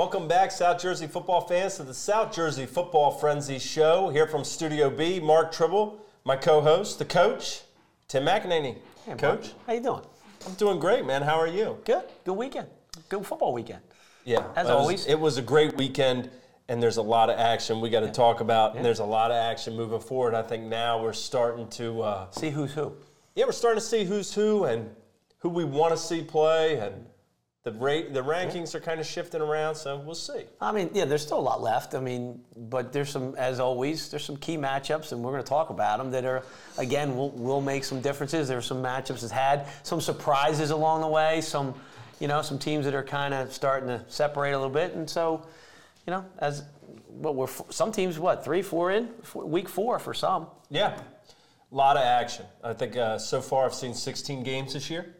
Welcome back, South Jersey football fans, to the South Jersey Football Frenzy Show. Here from Studio B, Mark Trible, my co-host, the coach, Tim McAneney. Hey, Mark. coach, How you doing? I'm doing great, man. How are you? Good. Good weekend. Good football weekend. Yeah, As it was- always. it was a great weekend, and there's a lot of action we got to talk about. And there's a lot of action moving forward. I think now we're starting to, uh, See who's who. yeah, we're starting to see who's who and who we want to see play, and the rate, the rankings are kind of shifting around. So we'll see. I mean, yeah, there's still a lot left. I mean, but there's some, as always, there's some key matchups, and we're going to talk about them that are, again, will will make some differences. There's some matchups that had some surprises along the way. Some, you know, some teams that are kind of starting to separate a little bit, and so, you know, as what we're some teams, what three, four in Four- week four for some. Yeah, a lot of action. I think uh, so far I've seen 16 games this year.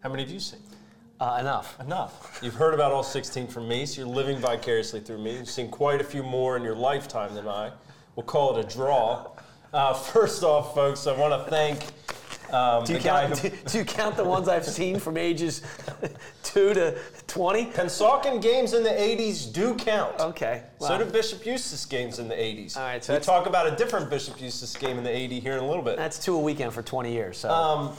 How many have you seen? Uh, enough. Enough. You've heard about all 16 from me, so you're living vicariously through me. You've seen quite a few more in your lifetime than I. We'll call it a draw. Uh, first off, folks, I want to thank um, Do you, count, who. do, do you count the ones I've seen from ages two to 20? Pennsauken games in the 80s do count. Okay. Wow. So do Bishop Eustace games in the 80s. All right, so we'll talk about a different Bishop Eustace game in the 80s here in a little bit. That's two a weekend for 20 years. So Um,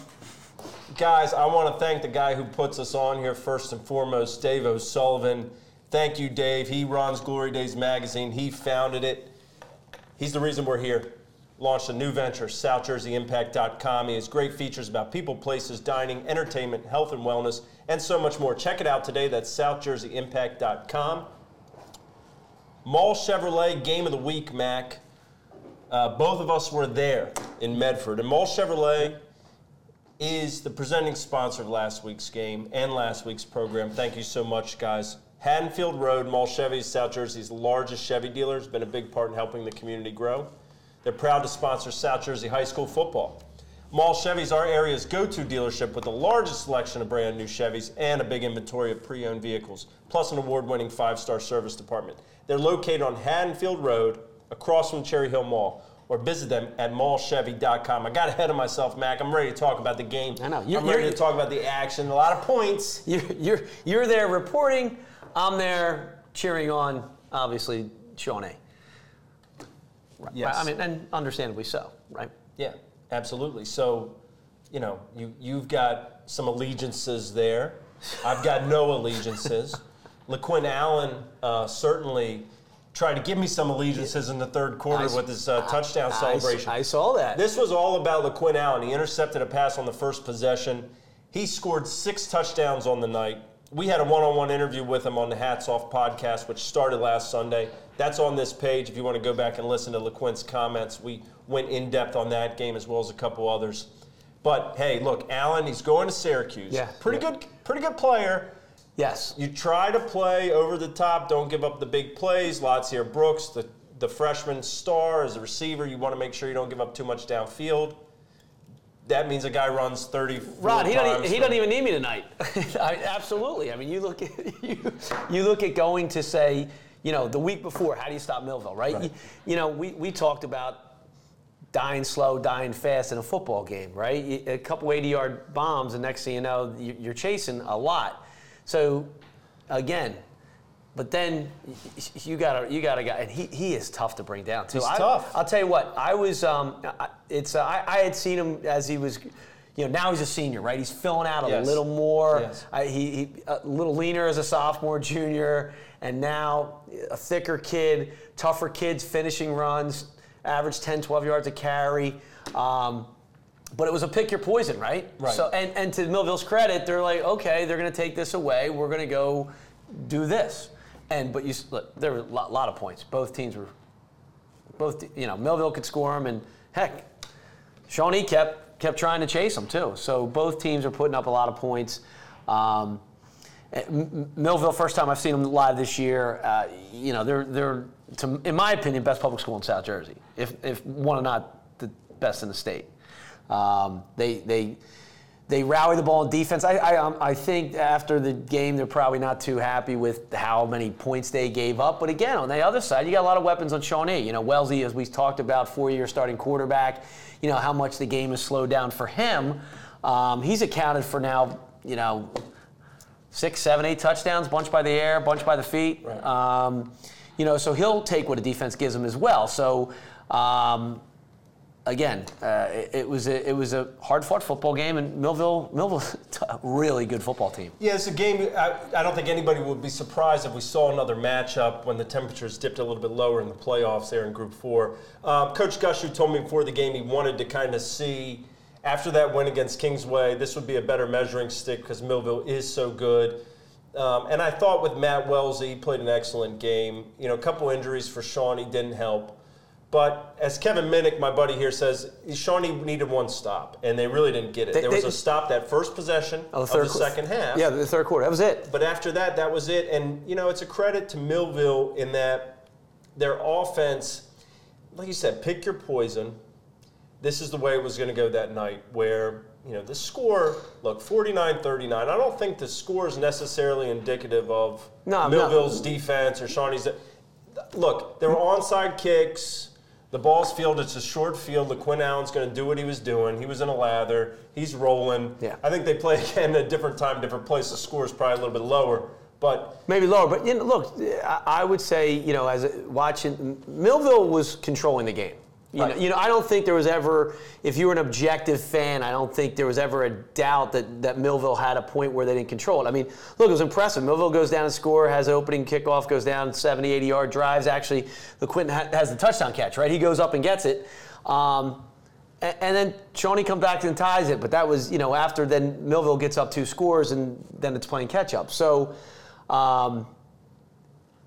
Guys, I want to thank the guy who puts us on here first and foremost, Dave O'Sullivan. Thank you, Dave. He runs Glory Days Magazine. He founded it. He's the reason we're here. Launched a new venture, SouthJerseyImpact.com. He has great features about people, places, dining, entertainment, health and wellness, and so much more. Check it out today. That's SouthJerseyImpact.com. Mall Chevrolet Game of the Week, Mac. Uh, both of us were there in Medford. And Mall Chevrolet is the presenting sponsor of last week's game and last week's program. Thank you so much, guys. Haddonfield Road, Mall Chevy South Jersey's largest Chevy dealer. Has been a big part in helping the community grow. They're proud to sponsor South Jersey High School football. Mall Chevy's our area's go-to dealership with the largest selection of brand new Chevys and a big inventory of pre-owned vehicles, plus an award-winning five-star service department. They're located on Haddonfield Road, across from Cherry Hill Mall, or visit them at mallchevy.com. I got ahead of myself, Mac. I'm ready to talk about the game. I know. You're- I'm ready you're- to talk about the action. A lot of points. you're, you're, you're there reporting. I'm there cheering on, obviously, Shawnee. Right. Yes. I mean, and understandably so, right? Yeah, absolutely. So, you know, you, you've got some allegiances there. I've got no allegiances. LaQuinn Allen uh, certainly tried to give me some allegiances in the third quarter I with his uh, touchdown I celebration. I, saw that. This was all about LaQuinn Allen. He intercepted a pass on the first possession. He scored six touchdowns on the night. We had a one-on-one interview with him on the Hats Off podcast, which started last Sunday. That's on this page if you want to go back and listen to LaQuinn's comments. We went in depth on that game as well as a couple others. But hey, look, Allen, he's going to Syracuse. Yeah. Pretty Yeah. good, pretty good player. Yes. You try to play over the top. Don't give up the big plays. Lots here. Brooks, the, the freshman star as a receiver. You want to make sure you don't give up too much downfield. That means a guy runs 30 Rod, he doesn't, he doesn't even need me tonight. I, absolutely. I mean, you look at you, you look at going to say, you know, the week before, how do you stop Millville, right? You, you know, we, we talked about dying slow, dying fast in a football game, right? A couple 80-yard bombs, and next thing you know, you- you're chasing a lot. So, again, but then you got a you got to guy, and he, he is tough to bring down too. He's I, tough. I'll tell you what, I was um, I- it's uh, I, I had seen him as he was, you know, now he's a senior, right? He's filling out a Yes. little more. Yes. I, he, he a little leaner as a sophomore, junior, and now a thicker kid, tougher kids finishing runs, average 10, 12 yards a carry. Um, but it was a pick your poison, right? Right. So and, and to Millville's credit, they're like, okay, they're going to take this away. We're going to go do this. And but you look, there were a lot, lot of points. Both teams were both you know Millville could score them, and heck, Shawnee kept kept trying to chase them too. So both teams are putting up a lot of points. Um, eh, Millville, first time I've seen them live this year. Uh, you know, they're they're to, in my opinion best public school in South Jersey, if if one or not the best in the state. Um, they they they rally the ball in defense. I, I, um, I think after the game, they're probably not too happy with how many points they gave up. But again, on the other side, you got a lot of weapons on Shawnee. You know, Wellesley, as we talked about, four-year starting quarterback. You know how much the game has slowed down for him. Um, he's accounted for now. You know, six, seven, eight touchdowns, bunch by the air, bunch by the feet. Right. Um, you know, so he'll take what a defense gives him as well. So. Um, again, uh, it, it, was a, it was a hard-fought football game, and Millville Millville's a really good football team. Yeah, it's a game. I, I, don't think anybody would be surprised if we saw another matchup when the temperatures dipped a little bit lower in the playoffs there in Group Four. Um, Coach Gushue told me before the game he wanted to kind of see after that win against Kingsway, this would be a better measuring stick because Millville is so good. Um, and I thought with Matt Wellesley, he played an excellent game. You know, a couple injuries for Shawnee didn't help. But as Kevin Minnick, my buddy here, says, Shawnee needed one stop, and they really didn't get it. They, there was they, a stop that first possession oh, the of the second half. Yeah, the third quarter. That was it. But after that, that was it. And, you know, it's a credit to Millville in that their offense, like you said, pick your poison. This is the way it was going to go that night, where, you know, the score, look, 49 39. I don't think the score is necessarily indicative of no, Millville's no. defense or Shawnee's. Look, there were onside kicks the ball's field. It's a short field. LaQuinn Allen's going to do what he was doing. He was in a lather. He's rolling. Yeah. I think they play again at a different time, different place. The score is probably a little bit lower. But maybe lower, but you know, look, I would say you know, as watching Millville was controlling the game. You, right. know, you know, I don't think there was ever, if you were an objective fan, I don't think there was ever a doubt that, that Millville had a point where they didn't control it. I mean, look, it was impressive. Millville goes down and score, has opening kickoff, goes down 70, 80 yard drives. Actually, the Quinton has the touchdown catch, right? He goes up and gets it. Um, and, and then Shawnee comes back and ties it. But that was, you know, after then Millville gets up two scores and then it's playing catch up. So, um,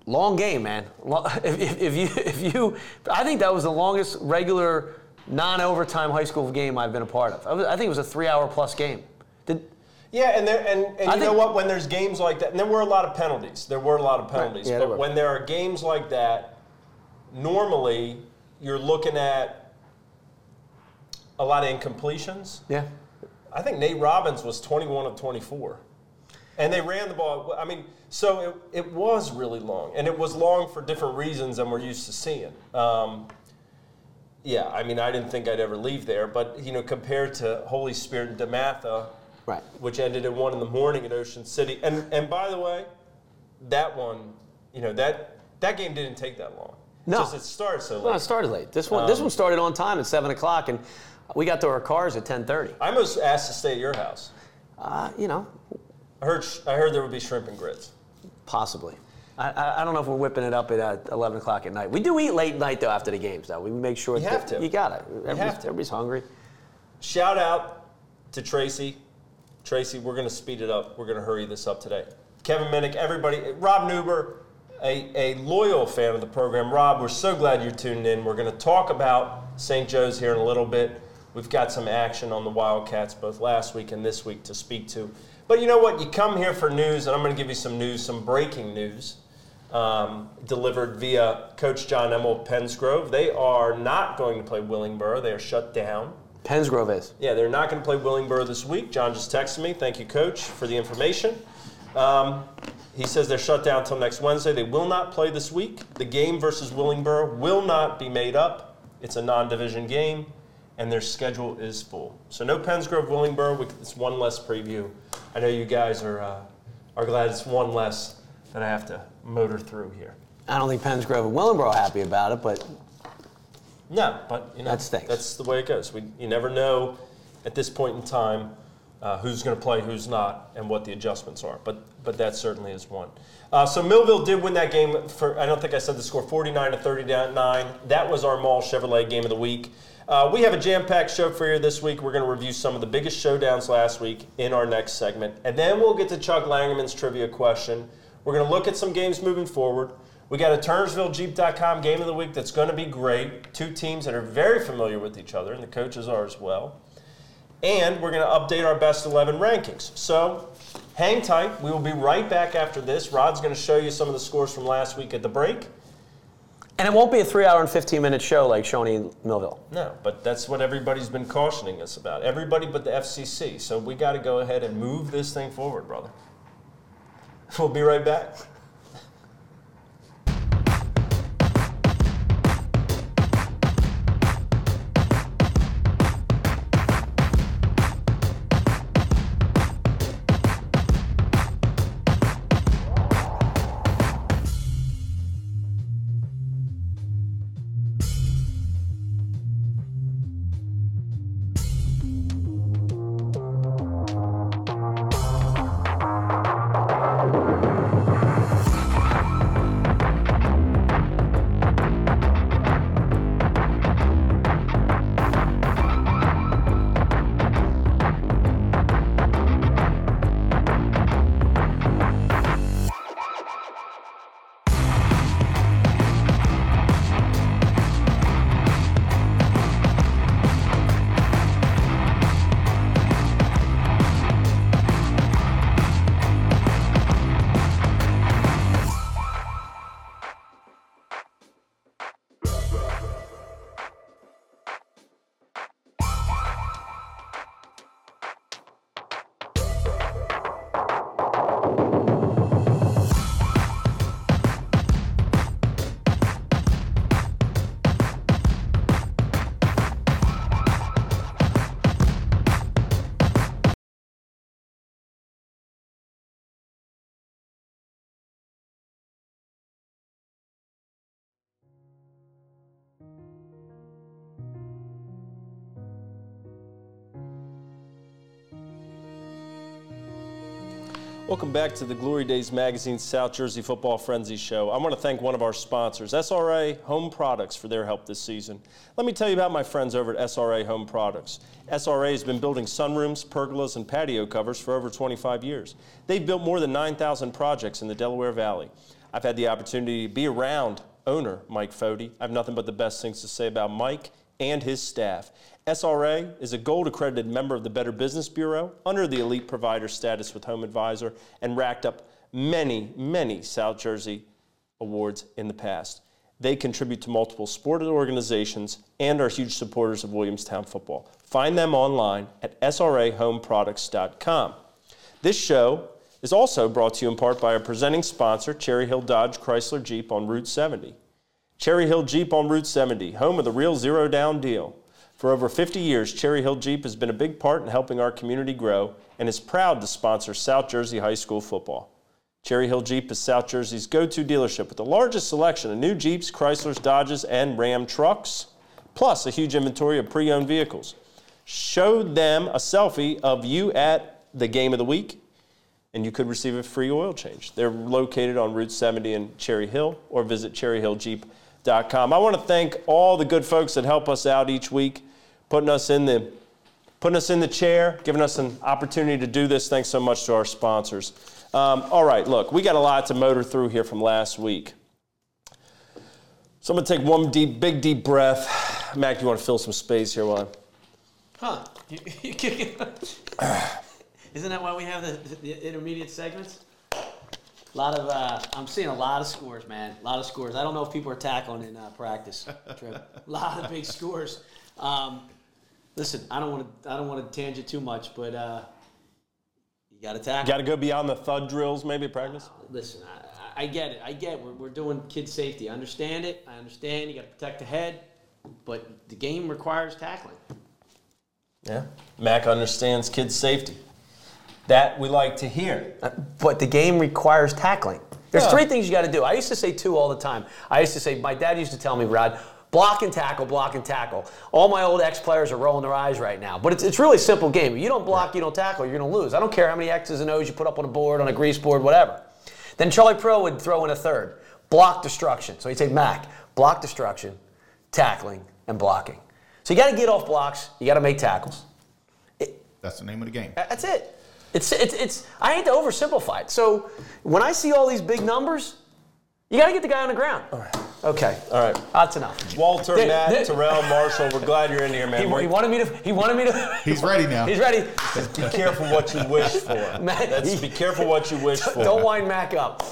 long game, man. If, if, you, if you, I think that was the longest regular non-overtime high school game I've been a part of. I think it was a three-hour plus game. Did, yeah, and there, and, and you know what? When there's games like that, and there were a lot of penalties. There were a lot of penalties. Right. Yeah, but when there are games like that, normally you're looking at a lot of incompletions. Yeah. I think Nate Robbins was 21 of 24. And they ran the ball. I mean, so it, it was really long, and it was long for different reasons than we're used to seeing. Um, yeah, I mean, I didn't think I'd ever leave there, but you know, compared to Holy Spirit and DeMatha, right. which ended at one in the morning at Ocean City, and and by the way, that one, you know, that that game didn't take that long. No, Just it started so late. No, it started late. This one, um, this one started on time at seven o'clock, and we got to our cars at ten thirty. I was asked to stay at your house. Uh, you know, I heard I heard there would be shrimp and grits. Possibly. I, I don't know if we're whipping it up at uh, 11 o'clock at night. We do eat late night though after the games. Though we make sure you have to. You got it. Everybody's, everybody's hungry. Shout out to Tracy. Tracy, we're going to speed it up. We're going to hurry this up today. Kevin Minnick, everybody, Rob Newber, a, a loyal fan of the program. Rob, we're so glad you're tuned in. We're going to talk about St. Joe's here in a little bit. We've got some action on the Wildcats both last week and this week to speak to. But you know what? You come here for news, and I'm going to give you some news, some breaking news, um, delivered via Coach John Emmel Pennsgrove. They are not going to play Willingboro. They are shut down. Pennsgrove is. Yeah, they're not going to play Willingboro this week. John just texted me. Thank you, Coach, for the information. Um, he says they're shut down until next Wednesday. They will not play this week. The game versus Willingboro will not be made up. It's a non division game and their schedule is full. So no Pennsgrove, Willingboro. It's one less preview. I know you guys are uh, are glad it's one less that I have to motor through here. I don't think Pennsgrove and Willingboro are happy about it, but no, but you know that stinks. that's the way it goes. We you never know at this point in time uh, who's going to play, who's not, and what the adjustments are. But but that certainly is one. Uh, so Millville did win that game for I don't think I said the score 49 to 39. That was our Mall Chevrolet game of the week. Uh, we have a jam packed show for you this week. We're going to review some of the biggest showdowns last week in our next segment. And then we'll get to Chuck Langerman's trivia question. We're going to look at some games moving forward. We got a TurnersvilleJeep.com game of the week that's going to be great. Two teams that are very familiar with each other, and the coaches are as well. And we're going to update our best 11 rankings. So hang tight. We will be right back after this. Rod's going to show you some of the scores from last week at the break. And it won't be a three hour and 15 minute show like Shawnee Millville. No, but that's what everybody's been cautioning us about. Everybody but the FCC. So we got to go ahead and move this thing forward, brother. We'll be right back. Welcome back to the Glory Days Magazine South Jersey Football Frenzy Show. I want to thank one of our sponsors, SRA Home Products, for their help this season. Let me tell you about my friends over at SRA Home Products. SRA has been building sunrooms, pergolas, and patio covers for over 25 years. They've built more than 9,000 projects in the Delaware Valley. I've had the opportunity to be around owner Mike Fody. I have nothing but the best things to say about Mike and his staff. SRA is a gold accredited member of the Better Business Bureau under the elite provider status with Home Advisor and racked up many, many South Jersey awards in the past. They contribute to multiple sported organizations and are huge supporters of Williamstown football. Find them online at srahomeproducts.com. This show is also brought to you in part by our presenting sponsor, Cherry Hill Dodge Chrysler Jeep on Route 70. Cherry Hill Jeep on Route 70, home of the real zero down deal. For over 50 years, Cherry Hill Jeep has been a big part in helping our community grow and is proud to sponsor South Jersey High School football. Cherry Hill Jeep is South Jersey's go to dealership with the largest selection of new Jeeps, Chryslers, Dodges, and Ram trucks, plus a huge inventory of pre owned vehicles. Show them a selfie of you at the game of the week, and you could receive a free oil change. They're located on Route 70 in Cherry Hill, or visit cherryhilljeep.com. I want to thank all the good folks that help us out each week putting us in the putting us in the chair, giving us an opportunity to do this. Thanks so much to our sponsors. Um, all right, look, we got a lot to motor through here from last week. So I'm gonna take one deep, big deep breath. Mac, you want to fill some space here, while? Huh? Isn't that why we have the, the intermediate segments? A lot of, uh, I'm seeing a lot of scores, man. A lot of scores. I don't know if people are tackling in uh, practice. Trip. A lot of big scores. Um, listen, I don't want to, I don't want to tangent too much, but uh, you got to tackle. Got to go beyond the thud drills, maybe practice. Listen, I, I get it. I get it. We're, we're doing kid safety. I understand it. I understand. You got to protect the head, but the game requires tackling. Yeah, Mac understands kids' safety. That we like to hear. Uh, but the game requires tackling. There's Yeah. three things you got to do. I used to say two all the time. I used to say, my dad used to tell me, Rod, block and tackle, block and tackle. All my old ex players are rolling their eyes right now. But it's, it's really a simple game. If you don't block, you don't tackle, you're going to lose. I don't care how many X's and O's you put up on a board, on a grease board, whatever. Then Charlie Pro would throw in a third block destruction. So he'd say, Mac, block destruction, tackling, and blocking. So you got to get off blocks, you got to make tackles. That's the name of the game. That's it. It's, it's, it's, I hate to oversimplify it. So when I see all these big numbers, you got to get the guy on the ground. All right. Okay. All right. That's enough. Walter, Th- Matt, th- Terrell, Marshall, we're glad you're in here, man. He, he wanted me to. He wanted me to. He's ready now. He's ready. Just Be careful what you wish for. Matt, That's he- be careful what you wish for. Don't wind Mac up.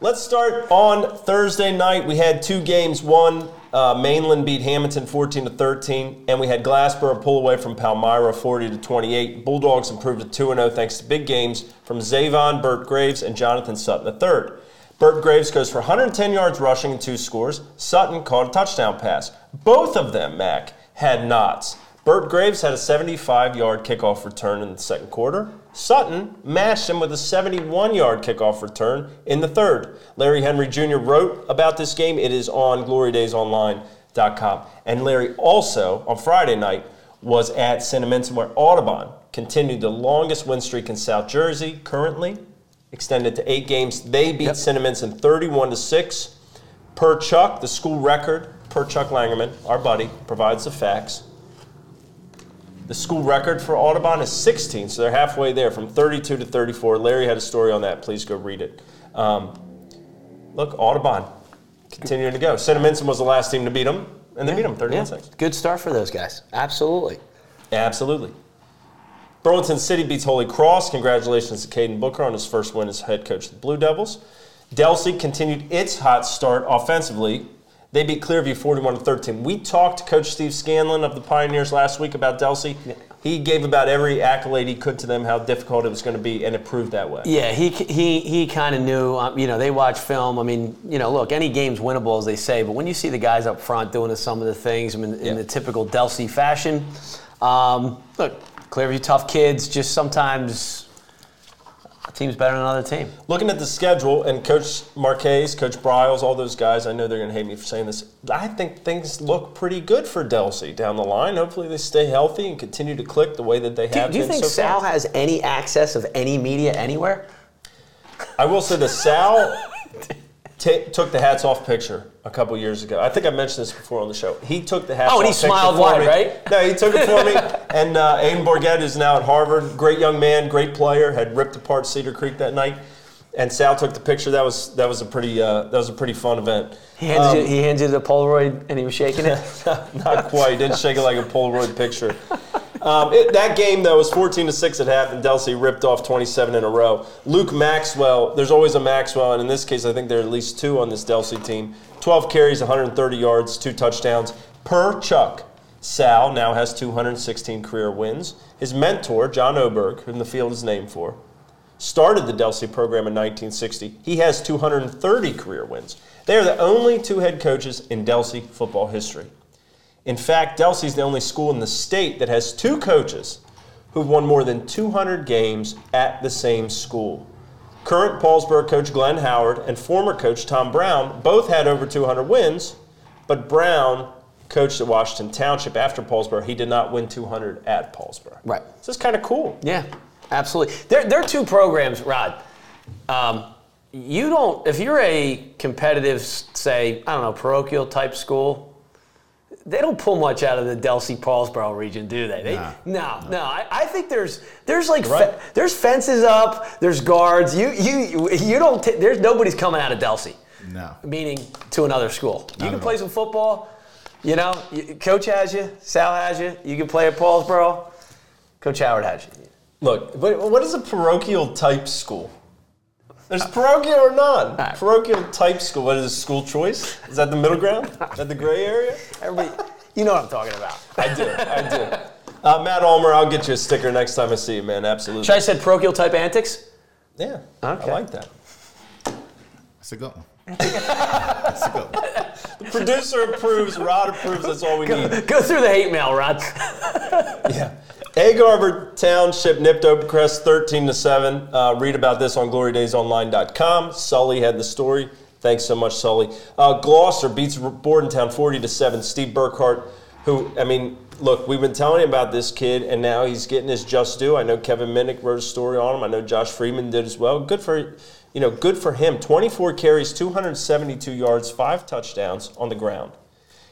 Let's start on Thursday night. We had two games. One, uh, Mainland beat Hamilton 14 to 13, and we had Glassboro pull away from Palmyra 40 to 28. Bulldogs improved to 2 0 thanks to big games from Zavon, Burt Graves, and Jonathan Sutton III. Burt Graves goes for 110 yards rushing and two scores. Sutton caught a touchdown pass. Both of them, Mac, had knots. Burt Graves had a 75 yard kickoff return in the second quarter. Sutton matched him with a 71 yard kickoff return in the third. Larry Henry Jr. wrote about this game. It is on glorydaysonline.com. And Larry also, on Friday night, was at Cinnaminson where Audubon continued the longest win streak in South Jersey currently, extended to eight games. They beat Yep. Cinnaminson 31 to 6. Per Chuck, the school record, per Chuck Langerman, our buddy, provides the facts. The school record for Audubon is 16, so they're halfway there from 32 to 34. Larry had a story on that. Please go read it. Um, look, Audubon continuing to go. Cinnaminson was the last team to beat them, and they beat them 31 6. Good start for those guys. Absolutely. Absolutely. Burlington City beats Holy Cross. Congratulations to Caden Booker on his first win as head coach of the Blue Devils. Delsea continued its hot start offensively. They beat Clearview 41 to 13. We talked to Coach Steve Scanlon of the Pioneers last week about Delsea. He gave about every accolade he could to them, how difficult it was going to be, and it proved that way. Yeah, he he he kind of knew. Um, you know, they watch film. I mean, you know, look, any game's winnable as they say, but when you see the guys up front doing some of the things I mean, in Yeah. the typical Delsea fashion, um, look, Clearview tough kids. Just sometimes team's better than another team. Looking at the schedule, and Coach Marquez, Coach Bryles, all those guys, I know they're going to hate me for saying this. I think things look pretty good for Delsea down the line. Hopefully, they stay healthy and continue to click the way that they Do, have do you been think so Sal far. has any access of any media anywhere? I will say the Sal ta took the hats off picture a couple years ago. I think I mentioned this before on the show. He took the hats off. Oh, and he smiled wide, me. right? No, he took it for me. And uh, Aiden Bourget is now at Harvard. Great young man, great player. Had ripped apart Cedar Creek that night. And Sal took the picture. That was that was a pretty uh, that was a pretty fun event. He handed, you, he handed you the Polaroid and he was shaking it. Not quite. Didn't shake it like a Polaroid picture. Um, it, that game though was 14 to six at half, and Delsea ripped off 27 in a row. Luke Maxwell. There's always a Maxwell, and in this case, I think there are at least two on this Delsea team. 12 carries, 130 yards, two touchdowns per Chuck. Sal now has 216 career wins. His mentor, John Oberg, whom the field is named for, started the Delsea program in 1960. He has 230 career wins. They are the only two head coaches in Delsea football history. In fact, Delsea is the only school in the state that has two coaches who've won more than 200 games at the same school. Current Paulsboro coach Glenn Howard and former coach Tom Brown both had over 200 wins, but Brown coached at Washington Township after Paulsboro. He did not win 200 at Paulsboro. Right. So it's kind of cool. Yeah, absolutely. There, there are two programs, Rod. Um, you don't, if you're a competitive, say, I don't know, parochial type school, they don't pull much out of the Delsea Paulsboro region, do they? they Nah. No, no. I, I think there's there's like fe- there's fences up, there's guards. You you you don't. T- there's nobody's coming out of Delsea. No. Meaning to another school. You can play all. some football. You know, you, coach has you. Sal has you. You can play at Paulsboro. Coach Howard has you. Look, what what is a parochial type school? There's parochial or none. right. Parochial type school. What is it, school choice? Is that the middle ground? Is that the gray area? Everybody, you know what I'm talking about. I do. I do. Uh, Matt Ulmer, I'll get you a sticker next time I see you, man. Absolutely. Should I said parochial type antics? Yeah. Okay. I like that. That's a good one. That's a good one. The producer approves. Rod approves. That's all we need. Go through the hate mail, Rod. Yeah. Egg Harbor Township nipped Oakcrest 13 to 7. Uh, read about this on glorydaysonline.com. Sully had the story. Thanks so much, Sully. Uh, Gloucester beats Bordentown 40 to 7. Steve Burkhart, who, I mean, look, we've been telling you about this kid, and now he's getting his just due. I know Kevin Minnick wrote a story on him. I know Josh Freeman did as well. Good for, you know, good for him. 24 carries, 272 yards, five touchdowns on the ground.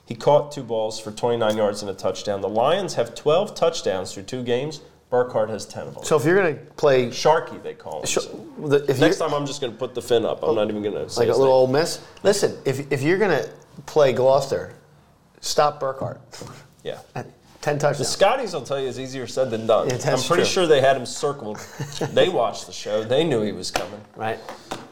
He caught two balls for 29 yards and a touchdown. The Lions have 12 touchdowns through two games. Burkhardt has 10 of them. So if you're gonna play, Sharky, they call him. sh- the- if Next time, I'm just going to put the fin up. I'm not even going to say like a little. Ole Miss, listen. If if you're gonna play Gloucester, stop Burkhardt. Yeah. Ten The touchdowns. Scotties, I'll tell you, is easier said than done. Yeah, I'm pretty true. sure they had him circled. they watched the show. They knew he was coming. right.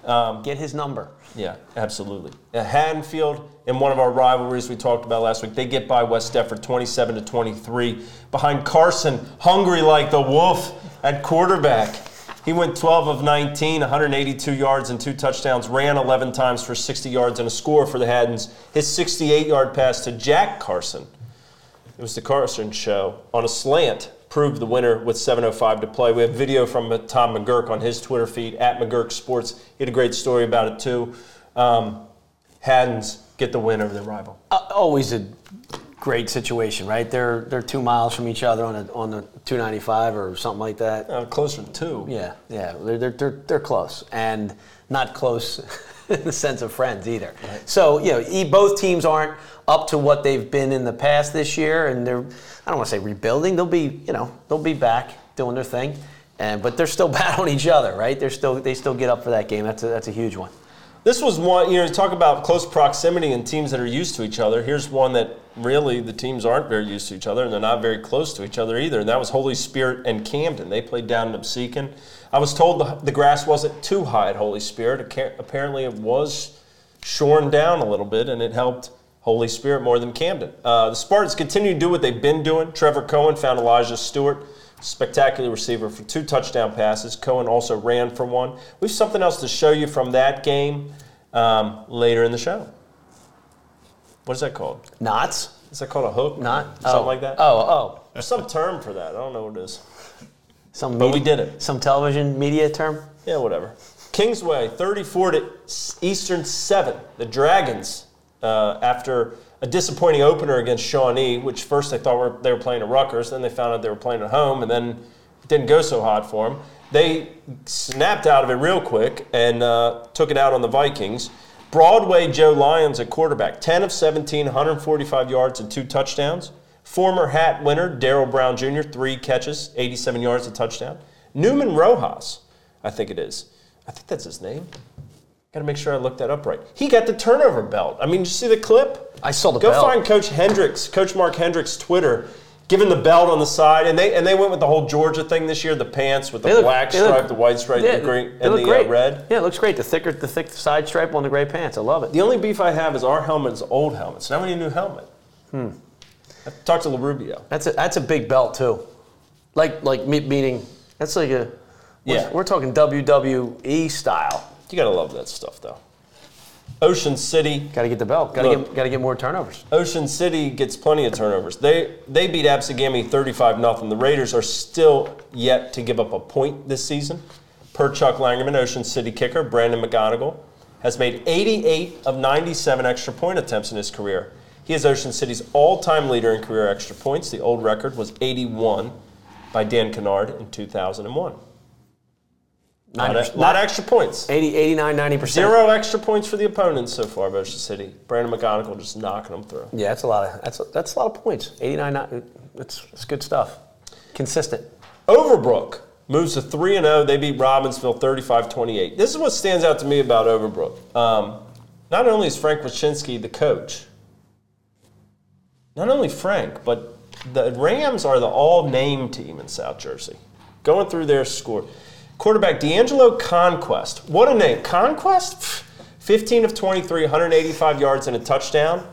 Um, Get his number. Yeah, absolutely. Uh, Haddonfield, in one of our rivalries we talked about last week, they get by West Deptford 27 to 23. Behind Carson, hungry like the wolf at quarterback. He went 12 of 19, 182 yards and two touchdowns, ran 11 times for 60 yards and a score for the Haddons. His 68 yard pass to Jack Carson it was the Carson show on a slant. Proved the winner with 7:05 to play. We have video from uh, Tom McGurk on his Twitter feed at McGurk Sports. He had a great story about it too. Um, Haddons get the win over their rival. Uh, always a great situation, right? They're they're two miles from each other on a, on the 295 or something like that. Uh, closer to two. Yeah, yeah, they're, they're, they're, they're close and not close in the sense of friends either. So, you know, both teams aren't up to what they've been in the past this year, and they're, I don't want to say rebuilding, they'll be, you know, they'll be back doing their thing. And, but they're still battling each other, right? They're still, they still get up for that game. That's a, that's a huge one. This was one, you know, talk about close proximity and teams that are used to each other. Here's one that really the teams aren't very used to each other, and they're not very close to each other either. And that was Holy Spirit and Camden. They played down in Absecon. I was told the, the grass wasn't too high at Holy Spirit. Apparently, it was shorn down a little bit, and it helped Holy Spirit more than Camden. Uh, the Spartans continue to do what they've been doing. Trevor Cohen found Elijah Stewart, spectacular receiver for two touchdown passes. Cohen also ran for one. We have something else to show you from that game um, later in the show. What is that called? Knots? Is that called a hook? Knot. Something oh. like that? Oh, oh. There's some term for that. I don't know what it is. Some But we did it. Some television media term? Yeah, whatever. Kingsway, 34 to Eastern 7. The Dragons, uh, after a disappointing opener against Shawnee, which first they thought were, they were playing at Rutgers, then they found out they were playing at home, and then it didn't go so hot for them. they snapped out of it real quick and uh, took it out on the Vikings. Broadway Joe Lyons at quarterback, 10 of 17, 145 yards and two touchdowns. Former hat winner Daryl Brown Jr., three catches, 87 yards, a touchdown. Newman Rojas, I think it is. I think that's his name. Got to make sure I look that up right. He got the turnover belt. I mean, did you see the clip? I saw the belt. Go belt. find Coach Hendricks, Coach Mark Hendricks' Twitter, giving the belt on the side, and they and they went with the whole Georgia thing this year: the pants with the look- black they look- stripe, the white stripe, the green, they and look the uh, great. red. Yeah, it looks great. The thicker, the thick side stripe on the gray pants. I love it. The only beef I have is our helmet is old helmets. Now we need a new helmet. Hmm. I talked to LaRubio. That's a that's a big belt too. Like like me- meaning that's like a. We're, Yeah. we're talking WWE style. You gotta love that stuff, though. Ocean City. Got to get the belt. Got to get got to get more turnovers. Ocean City gets plenty of turnovers. They they beat Absegami 35 0 The Raiders are still yet to give up a point this season. Per Chuck Langerman, Ocean City kicker Brandon McGonigal has made 88 of 97 extra point attempts in his career. He is Ocean City's all-time leader in career extra points. The old record was 81 by Dan Kennard in 2001. Lot of, lot of extra points. 80, 89, 90 percent. Zero extra points for the opponents so far, Ocean City. Brandon McGonigal just knocking them through. Yeah, that's a lot of that's a, that's a lot of points. 89, ni- that's that's good stuff. Consistent. Overbrook moves to 3 0. They beat Robbinsville 35 28. This is what stands out to me about Overbrook. Um, not only is Frank Wyszynski the coach, not only Frank, but the Rams are the all name team in South Jersey. Going through their score. Quarterback D'Angelo Conquest. What a name. Conquest? 15 of 23, 185 yards and a touchdown.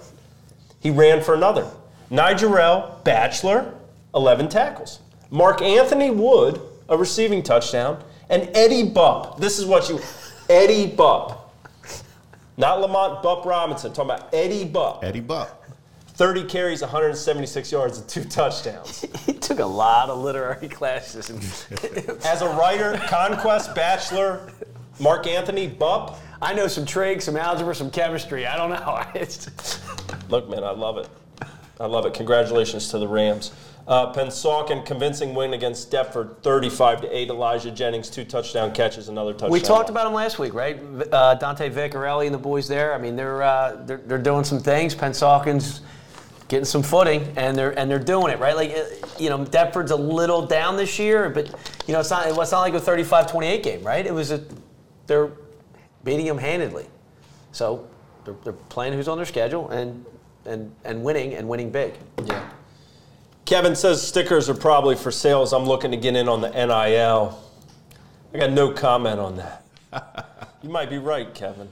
He ran for another. Nigerel Bachelor, 11 tackles. Mark Anthony Wood, a receiving touchdown. And Eddie Bupp. This is what you. Eddie Bupp. Not Lamont Bupp Robinson. Talking about Eddie Bupp. Eddie Buck. 30 carries, 176 yards, and two touchdowns. He took a lot of literary classes. As a writer, Conquest Bachelor, Mark Anthony Bupp. I know some trig, some algebra, some chemistry. I don't know. Look, man, I love it. I love it. Congratulations to the Rams. Uh, Pennsauken convincing win against Deptford, 35 to 8. Elijah Jennings, two touchdown catches, another touchdown. we talked about him last week, right? Uh, Dante Vaccarelli and the boys there. I mean, they're, uh, they're they're doing some things. Pennsauken's getting some footing, and they're and they're doing it right. Like uh, you know, Deptford's a little down this year, but you know, it's not it's not like a 35-28 game, right? It was a they're beating them handedly. So they're, they're playing who's on their schedule and and and winning and winning big. Yeah. Kevin says stickers are probably for sales. I'm looking to get in on the NIL. I got no comment on that. you might be right, Kevin.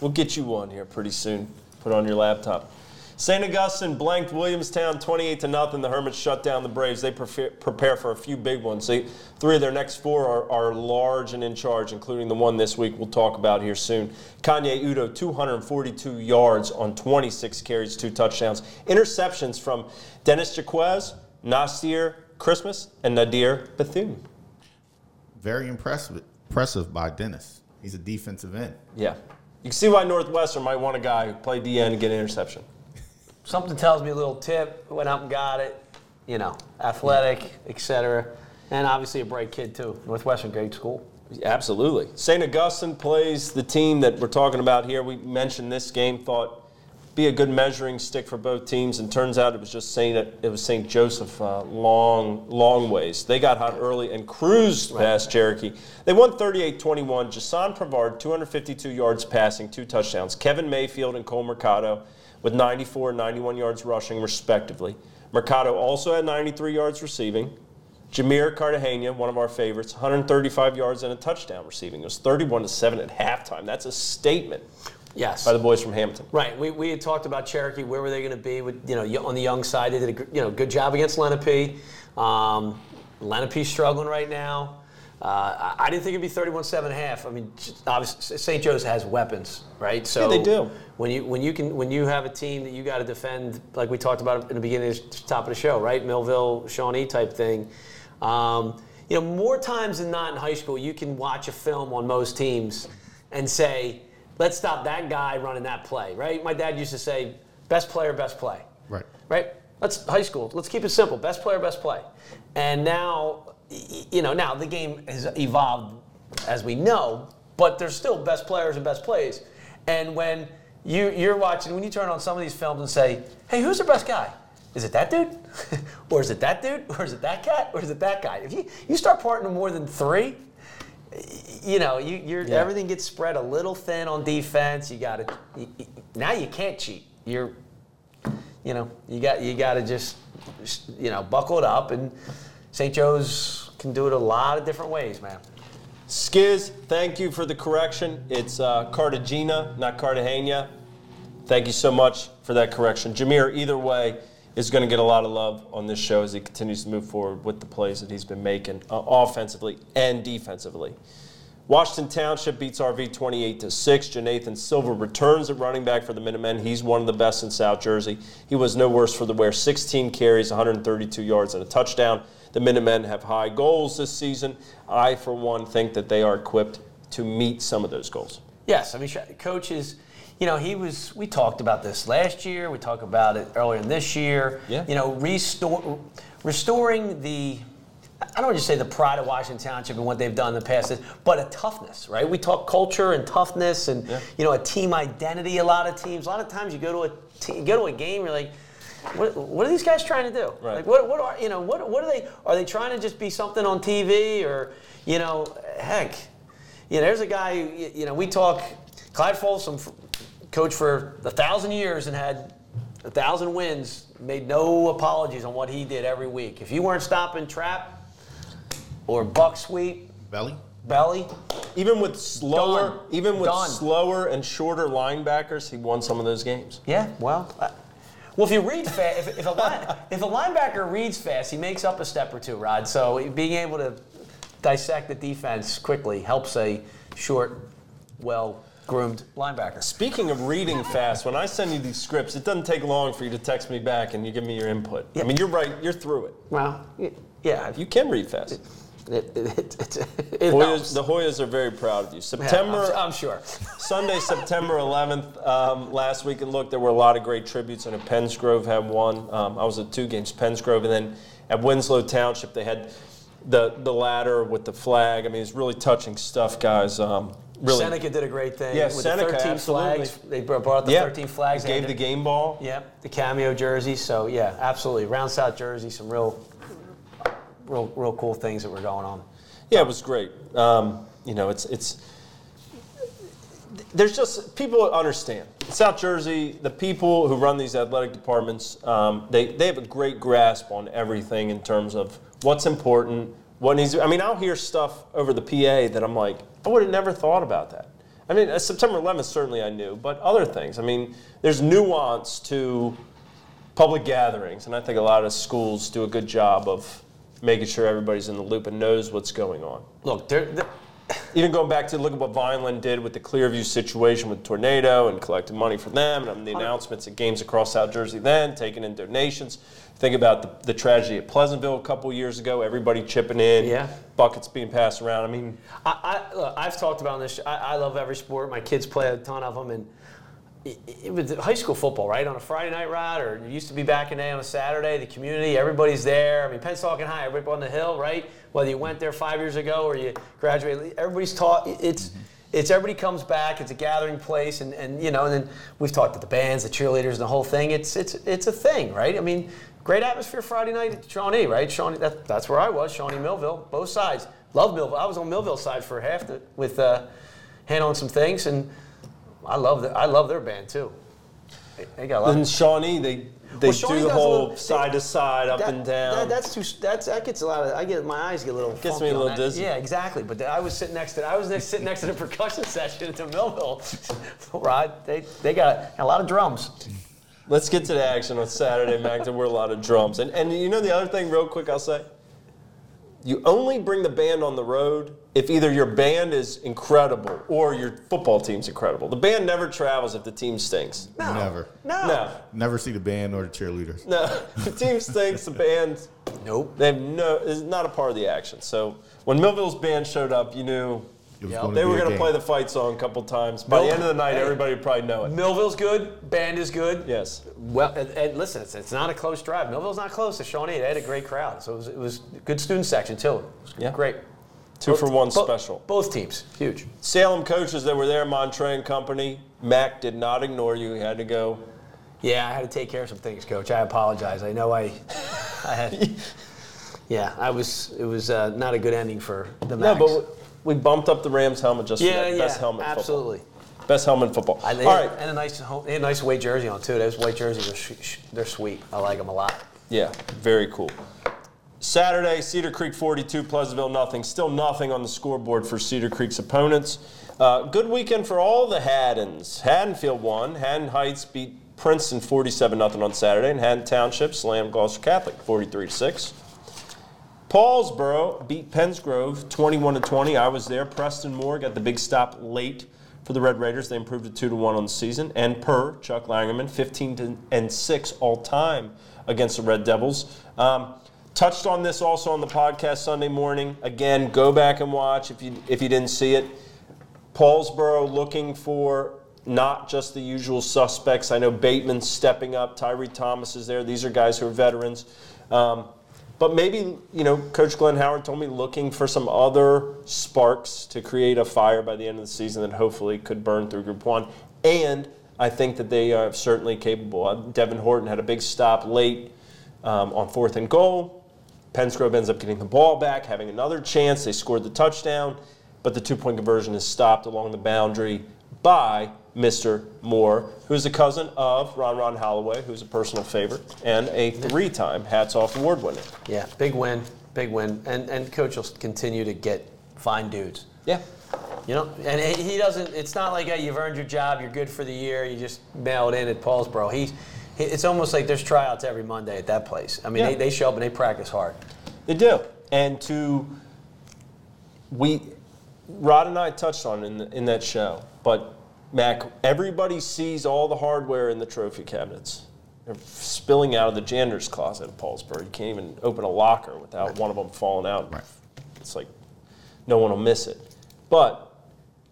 We'll get you one here pretty soon. Put on your laptop. St. Augustine blanked Williamstown 28 to nothing. The Hermits shut down the Braves. They prefer, prepare for a few big ones. They, three of their next four are, are large and in charge, including the one this week we'll talk about here soon. Kanye Udo, 242 yards on 26 carries, two touchdowns. Interceptions from Dennis Jaquez, Nasir Christmas, and Nadir Bethune. Very impressive, impressive by Dennis. He's a defensive end. Yeah. You can see why Northwestern might want a guy who play DN and get an interception. Something tells me a little tip. Went out and got it. You know, athletic, etc. And obviously a bright kid too. Northwestern, great school. Absolutely. St. Augustine plays the team that we're talking about here. We mentioned this game, thought be a good measuring stick for both teams, and turns out it was just St. It was St. Joseph uh, long, long ways. They got hot early and cruised past Cherokee. They won 38-21. Jason Pravard, 252 yards passing, two touchdowns. Kevin Mayfield and Cole Mercado with 94 and 91 yards rushing, respectively. Mercado also had 93 yards receiving. Jameer Cartagena, one of our favorites, 135 yards and a touchdown receiving. It was 31 to 7 at halftime. That's a statement Yes. by the boys from Hammonton. Right. We, we had talked about Cherokee. Where were they going to be? With you know, on the young side, they did a you know good job against Lenape. Um, Lenape's struggling right now. Uh, I, didn't think it'd be 31-7 and a half. I mean, obviously, St. Joe's has weapons, right? So they do. When you when you can when you have a team that you got to defend, like we talked about in the beginning, of the top of the show, right? Millville, Shawnee type thing. Um, you know, more times than not in high school, you can watch a film on most teams and say, let's stop that guy running that play, right? My dad used to say, best player, best play, Right. right? Let's high school. Let's keep it simple. Best player, best play. And now you know, now the game has evolved as we know, but there's still best players and best plays. And when you, you're watching, when you turn on some of these films and say, hey, who's the best guy? Is it that dude? or is it that dude? Or is it that cat? Or is it that guy? If you, you start parting more than three, you know, you, you're, Yeah. everything gets spread a little thin on defense. You got to now you can't cheat. You're, you know, you got you got to just, you know, buckle it up. And St. Joe's can do it a lot of different ways, man. Skiz, thank you for the correction. It's uh, Cartagena, not Cartagena. Thank you so much for that correction. Jameer, either way, is going to get a lot of love on this show as he continues to move forward with the plays that he's been making uh, offensively and defensively. Washington Township beats RV 28 to 6. Jonathan Silver returns at running back for the Minutemen. He's one of the best in South Jersey. He was no worse for the wear. 16 carries, 132 yards, and a touchdown. The Minutemen have high goals this season. I, for one, think that they are equipped to meet some of those goals. Yes, I mean, coach is, you know, he was. We talked about this last year. We talked about it earlier in this year. Yeah. You know, restore, restoring the. I don't want to just say the pride of Washington Township and what they've done in the past, but a toughness, right? We talk culture and toughness, and Yeah. you know, a team identity. A lot of teams. A lot of times, you go to a te- you go to a game, you're like. What, what are these guys trying to do? Right. Like, what, what are you know? What, what are they? Are they trying to just be something on TV, or you know, heck, you know, there's a guy, y- you know, we talk, Clyde Folsom, f- coach for a thousand years and had a thousand wins, made no apologies on what he did every week. If you weren't stopping trap or buck sweep, Belly? belly, Even with slower, Done. even with Done. slower and shorter linebackers, he won some of those games. yeah, well. uh, well, if you read fast, if, if, a line, if a linebacker reads fast, he makes up a step or two, Rod. So being able to dissect the defense quickly helps a short, well groomed linebacker. Speaking of reading fast, when I send you these scripts, it doesn't take long for you to text me back and you give me your input. Yeah. I mean, you're right. You're through it. Well, yeah, You can read fast. It, it, it, Hoyas, the Hoyas are very proud of you. Yeah, September, I'm, I'm sure. Sunday, September 11th, um, last week, and look, there were a lot of great tributes. I know Pensgrove had one. Um, I was at two games, Pensgrove, and then at Winslow Township, they had the the ladder with the flag. I mean, it's really touching stuff, guys. Um, really, Seneca did a great thing. Yeah, with Seneca, the 13 absolutely. flags. They brought the yeah, 13 flags. Gave the game ball. Yep, the cameo jerseys. So yeah, absolutely. Round South Jersey, some real, real, real cool things that were going on. Yeah, it was great. Um, you know, it's it's. There's just people understand South Jersey. The people who run these athletic departments, um, they they have a great grasp on everything in terms of what's important, what needs. I mean, I'll hear stuff over the PA that I'm like, I would have never thought about that. I mean, uh, September 11th certainly I knew, but other things. I mean, there's nuance to public gatherings, and I think a lot of schools do a good job of making sure everybody's in the loop and knows what's going on. Look, there, there- Even going back to look at what Vineland did with the Clearview situation with tornado and collecting money for them, and the announcements at games across South Jersey then, taking in donations. Think about the, the tragedy at Pleasantville a couple years ago, everybody chipping in, Yeah. buckets being passed around. I mean, I, I, look, I've talked about this. I, I love every sport. My kids play a ton of them, and it, it was high school football, right? On a Friday night ride, or it used to be back in the day on a Saturday. The community, everybody's there. I mean, Pennsauken High, everybody on the hill, right? Whether you went there five years ago or you graduated, everybody's taught. It's it's everybody comes back. It's a gathering place, and, and you know, and then we've talked to the bands, the cheerleaders, and the whole thing. It's it's it's a thing, right? I mean, great atmosphere Friday night at Shawnee, right? Shawnee, that, that's where I was, Shawnee Millville, both sides. Love Millville. I was on Millville side for half the, with uh, handling some things, and I love the, I love their band too. They, they got a lot. And Shawnee, they they Well, do the whole little- side to side, up That- and down. That, that's too. That's that gets a lot of. I get my eyes get a little. Gets me a little dizzy. Yeah, exactly. But I was sitting next to. I was next, sitting next to the percussion section at the Millville. Rod, they they got a lot of drums. Let's get to the action on Saturday, Mac. There were a lot of drums. And, and you know the other thing, real quick, I'll say? You only bring the band on the road if either your band is incredible or your football team's incredible. The band never travels if the team stinks. No, Never. No. No. Never see the band or the cheerleaders. No. The team stinks, the band, Nope. they have no, is not a part of the action. So when Millville's band showed up, you knew It Yep. gonna They were going to play the fight song a couple times. By the end of the night, Hey. everybody would probably know it. Millville's good. Band is good. Yes. Well, and, and listen, it's, it's not a close drive. Millville's not close to Shawnee. They had a great crowd, so it was, it was a good student section too. It was Yeah. great. Two for one Bo- special. Both teams, huge. Salem coaches that were there, Montre and company. Mac did not ignore you. He had to go. Yeah, I had to take care of some things, Coach. I apologize. I know I, I had. Yeah, I was. It was uh, not a good ending for the No, but we bumped up the Rams helmet just for yeah, that. yeah, Best helmet in football. absolutely. Best helmet in football. I, they All had- right. and a nice, home, a nice white jersey on too. Those white jerseys are sh- sh- they're sweet. I like them a lot. Yeah, very cool. Saturday, Cedar Creek 42, Pleasantville nothing. Still nothing on the scoreboard for Cedar Creek's opponents. Uh, good weekend for all the Haddons. Haddonfield won. Haddon Heights beat Princeton 47 0 on Saturday, and Haddon Township slammed Gloucester Catholic 43 6. Paulsboro beat Penns Grove 21 to 20. I was there. Preston Moore got the big stop late for the Red Raiders. They improved to 2 to 1 on the season. And per Chuck Langerman, 15 to, and 6 all time against the Red Devils. Um, touched on this also on the podcast Sunday morning. Again, go back and watch if you if you didn't see it. Paulsboro looking for not just the usual suspects. I know Bateman's stepping up. Tyree Thomas is there. These are guys who are veterans. Um, but maybe, you know, Coach Glenn Howard told me looking for some other sparks to create a fire by the end of the season that hopefully could burn through Group 1. And I think that they are certainly capable. Uh, Devin Horton had a big stop late um, on fourth and goal. Penns Grove ends up getting the ball back, having another chance. They scored the touchdown, but the two point conversion is stopped along the boundary by Mr. Moore, who's a cousin of Ron Ron Holloway, who's a personal favorite, and a three time Hats Off Award winner. Yeah, big win, big win, and and coach will continue to get fine dudes. Yeah. You know, and he doesn't. It's not like hey, you've earned your job, you're good for the year, you just mail it in at Paulsboro. He's. It's almost like there's tryouts every Monday at that place. I mean, Yeah. they, they show up and they practice hard. They do. And to, we, Rod and I touched on it in, the, in that show, but Mac, everybody sees all the hardware in the trophy cabinets. They're spilling out of the janitor's closet at Paulsboro. You can't even open a locker without one of them falling out. Right. It's like no one will miss it. But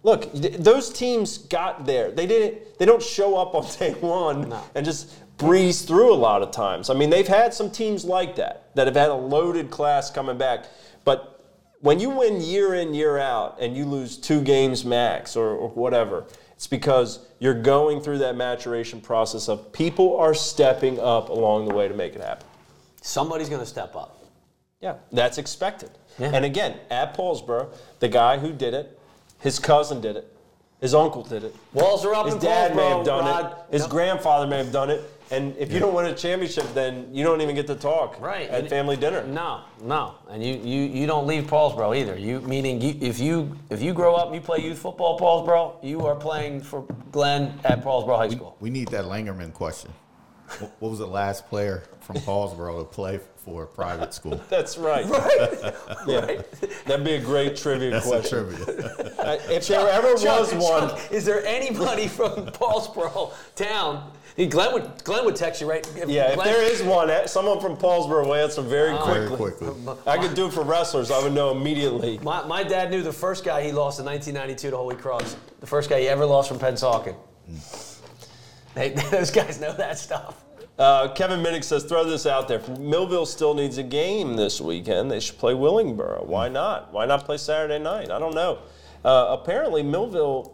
look, those teams got there. They didn't. They don't show up on day one No. and just breeze through a lot of times. I mean, they've had some teams like that that have had a loaded class coming back. But when you win year in year out and you lose two games max or, or whatever, it's because you're going through that maturation process of people are stepping up along the way to make it happen. Somebody's going to step up. Yeah, that's expected. Yeah. And again, at Paulsboro, the guy who did it, his cousin did it, his uncle did it, Walls are up his dad may have done Rod. it, his grandfather may have done it, and if you don't win a championship, then you don't even get to talk Right. at And- family dinner. No, no, and you, you, you don't leave Paulsboro either. You meaning you, if you if you grow up and you play youth football Paulsboro, you are playing for Glenn at Paulsboro High School. We need that Langerman question. What what was the last player from Paulsboro to play for a private school? That's right. right? yeah. That'd be a great trivia That's a question. trivia. Uh, if there ever was Chuck, one, Chuck, is there anybody from Paulsboro town? Glenn would Glenn would text you right. yeah, if there is one, eh, someone from Paulsboro will answer very Very quickly. quickly. I could do it for wrestlers. I would know immediately. My, my dad knew the first guy he lost in 1992 to Holy Cross. The first guy he ever lost from Pennsauken. They, those guys know that stuff. Uh, Kevin Minnick says, throw this out there. Millville still needs a game this weekend. They should play Willingboro. Why not? Why not play Saturday night? I don't know. Uh, apparently, Millville,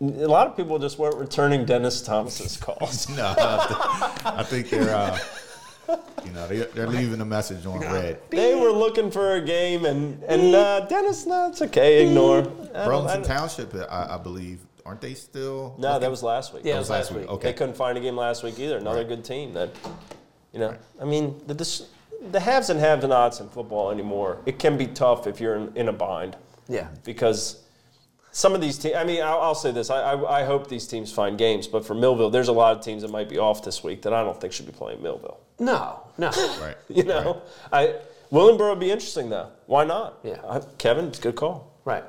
a lot of people just weren't returning Dennis Thomas's calls. no, I, think they're, uh, you know, they, they're leaving a message on red. they were looking for a game, and, and uh, Dennis, no, it's okay, ignore. Burlington Township, I, I believe, aren't they still? No, that was last week. Yeah, That was was last last week. week. They couldn't find a game last week either. Another Right. good team that, you know, I mean, the dis- the haves and have nots in football anymore. It can be tough if you're in, in a bind Yeah. because some of these teams. I mean, I'll, I'll say this: I, I, I hope these teams find games, but for Millville, there's a lot of teams that might be off this week that I don't think should be playing Millville. No, no. Right. You know, I Willingboro would be interesting though. Why not? Yeah. I, Kevin, it's a good call. Right.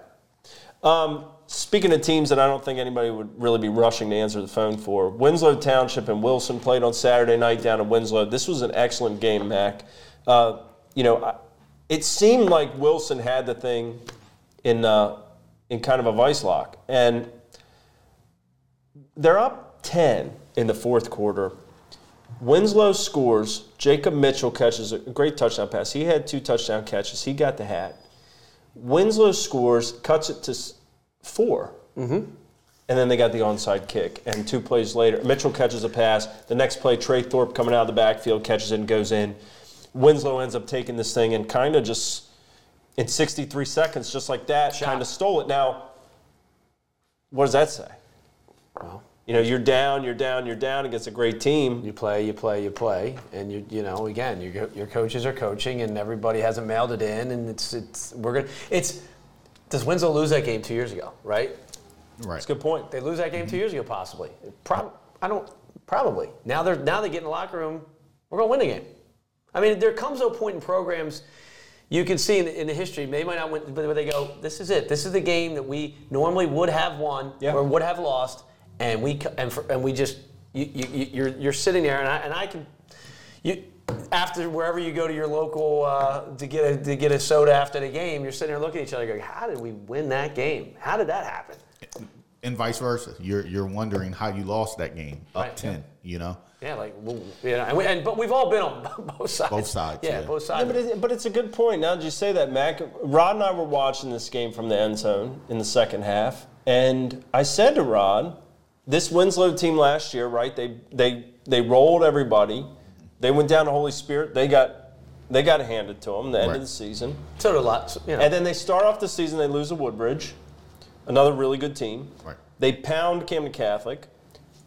Um, speaking of teams that I don't think anybody would really be rushing to answer the phone for, Winslow Township and Wilson played on Saturday night down in Winslow. This was an excellent game, Mac. Uh, you know, it seemed like Wilson had the thing in uh, in kind of a vice lock. And they're up 10 in the fourth quarter. Winslow scores. Jacob Mitchell catches a great touchdown pass. He had two touchdown catches. He got the hat. Winslow scores, cuts it to 4 Mm-hmm. And then they got the onside kick. And two plays later, Mitchell catches a pass. The next play, Trey Thorpe coming out of the backfield catches it and goes in. Winslow ends up taking this thing and kind of just, in 63 seconds, just like that, kind of stole it. Now, what does that say? Well, You know, you're down, you're down, you're down against a great team. you play, you play, you play, and you you know again, your your coaches are coaching, and everybody hasn't mailed it in, and it's it's we're gonna it's. Does Winslow lose that game two years ago? Right? Right. That's a good point. They lose that game two mm-hmm. years ago, possibly. Prob- I don't. Probably. Now they're now they get in the locker room. We're gonna win the game. I mean, there comes a point in programs. You can see in the, in the history, they might not win, but where they go, this is it. This is the game that we normally would have won Yeah. or would have lost, and we and for, and we just you, you, you- you're you're sitting there, and I and I can you after wherever you go to your local uh, to get a to get a soda after the game, you're sitting there looking at each other, going, how did we win that game? How did that happen? And vice versa. You're you're wondering how you lost that game up Right. ten. You know. Yeah, like well, you know, and, we, and but we've all been on both sides. Both sides, Yeah, yeah. both Yeah, sides. but, it, but it's a good point. Now that you say that, Mac, Rod and I were watching this game from the end zone in the second half, and I said to Rod, "This Winslow team last year, right? They they they rolled everybody. They went down to Holy Spirit. They got they got it handed to them the end Right. of the season, so did a lot. You know, and then they start off the season. They lose to Woodbridge, another really good team. Right. They pound Camden Catholic,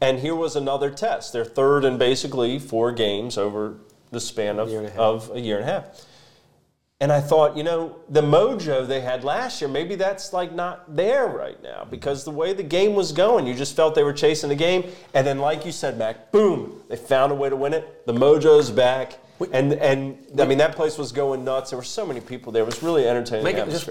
and here was another test. Their third in basically four games over the span of, a of a year and a half. And I thought, you know, the mojo they had last year, maybe that's like not there right now because the way the game was going, you just felt they were chasing the game. And then, like you said, Mac, boom, they found a way to win it. The mojo's back. And, and I mean, that place was going nuts. There were so many people there. It was really entertaining. make it just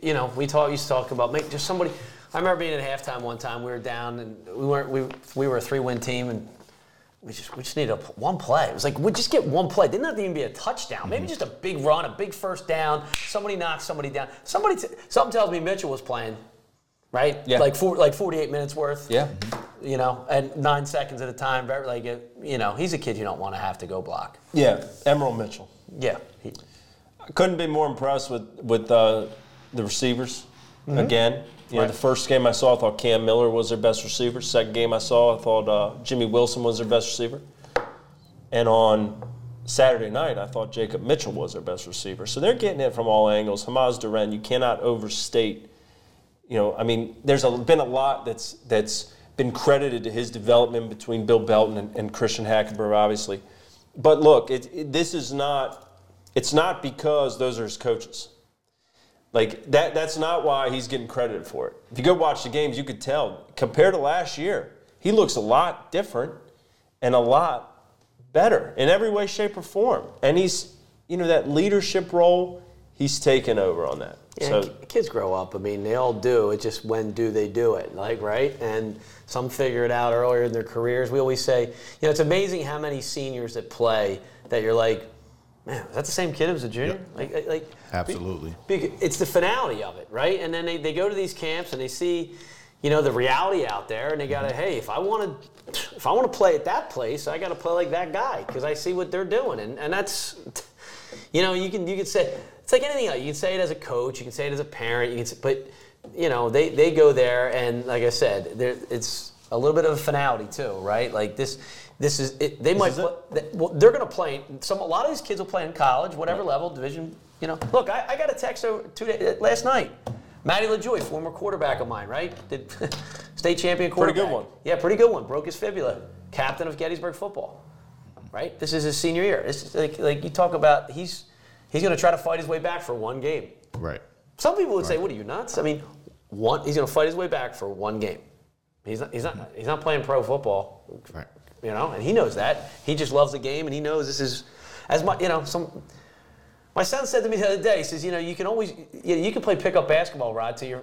you know we talk used to talk about make just somebody. I remember being at halftime one time. We were down and we weren't we we were a three win team and. We just, we just needed a, one play. It was like, we just get one play. Didn't have to even be a touchdown. Maybe mm-hmm. just a big run, a big first down. Somebody knocks somebody down. Somebody, t- something tells me Mitchell was playing, right? Yeah. Like four, like 48 minutes worth. Yeah. Mm-hmm. You know, and nine seconds at a time. Very like, it, you know, he's a kid you don't want to have to go block. Yeah, Emerald Mitchell. Yeah. He, I couldn't be more impressed with with uh, the receivers. Mm-hmm. Again, you know, the first game I saw, I thought Cam Miller was their best receiver. Second game I saw, I thought uh, Jimmy Wilson was their best receiver. And on Saturday night, I thought Jacob Mitchell was their best receiver. So they're getting it from all angles. Hamaz Duran, you cannot overstate. You know, I mean, there's a, been a lot that's that's been credited to his development between Bill Belton and, and Christian Hackenberg, obviously. But look, it, it, this is not. It's not because those are his coaches. Like that. That's not why he's getting credited for it. If you go watch the games, you could tell. Compared to last year, he looks a lot different and a lot better in every way, shape, or form. And he's, you know, that leadership role. He's taken over on that. Yeah, so kids grow up. I mean, they all do. It's just when do they do it? Like, right? And some figure it out earlier in their careers. We always say, you know, it's amazing how many seniors that play that you're like, man, is that the same kid who was a junior? Like, like- like, Absolutely. It's the finality of it, right? And then they, they go to these camps and they see, you know, the reality out there, and they gotta, Mm-hmm. hey, if I want to, if I want to play at that place, I got to play like that guy because I see what they're doing, and and that's, you know, you can you can say it's like anything else. You can say it as a coach, you can say it as a parent, you can, say, but you know, they they go there, and like I said, there it's a little bit of a finality too, right? Like this. This is it, they might is it? play, they- well, they're going to play some a lot of these kids will play in college whatever level division you know. Look I, I got a text over two day, uh, last night. Matty LaJoy former quarterback of mine right? Did, state champion Pretty good one. yeah pretty good one. Broke his fibula. Captain of Gettysburg football right? This is his senior year. It's like, like you talk about he's he's going to try to fight his way back for one game. Right. some people would say what are you nuts? I mean one he's going to fight his way back for one game. He's not he's not he's not playing pro football. Right. You know, and he knows that. He just loves the game, and he knows this is as my, you know, some. My son said to me the other day, he says, you know, you can always, you, know, you can play pickup basketball, Rod, to your,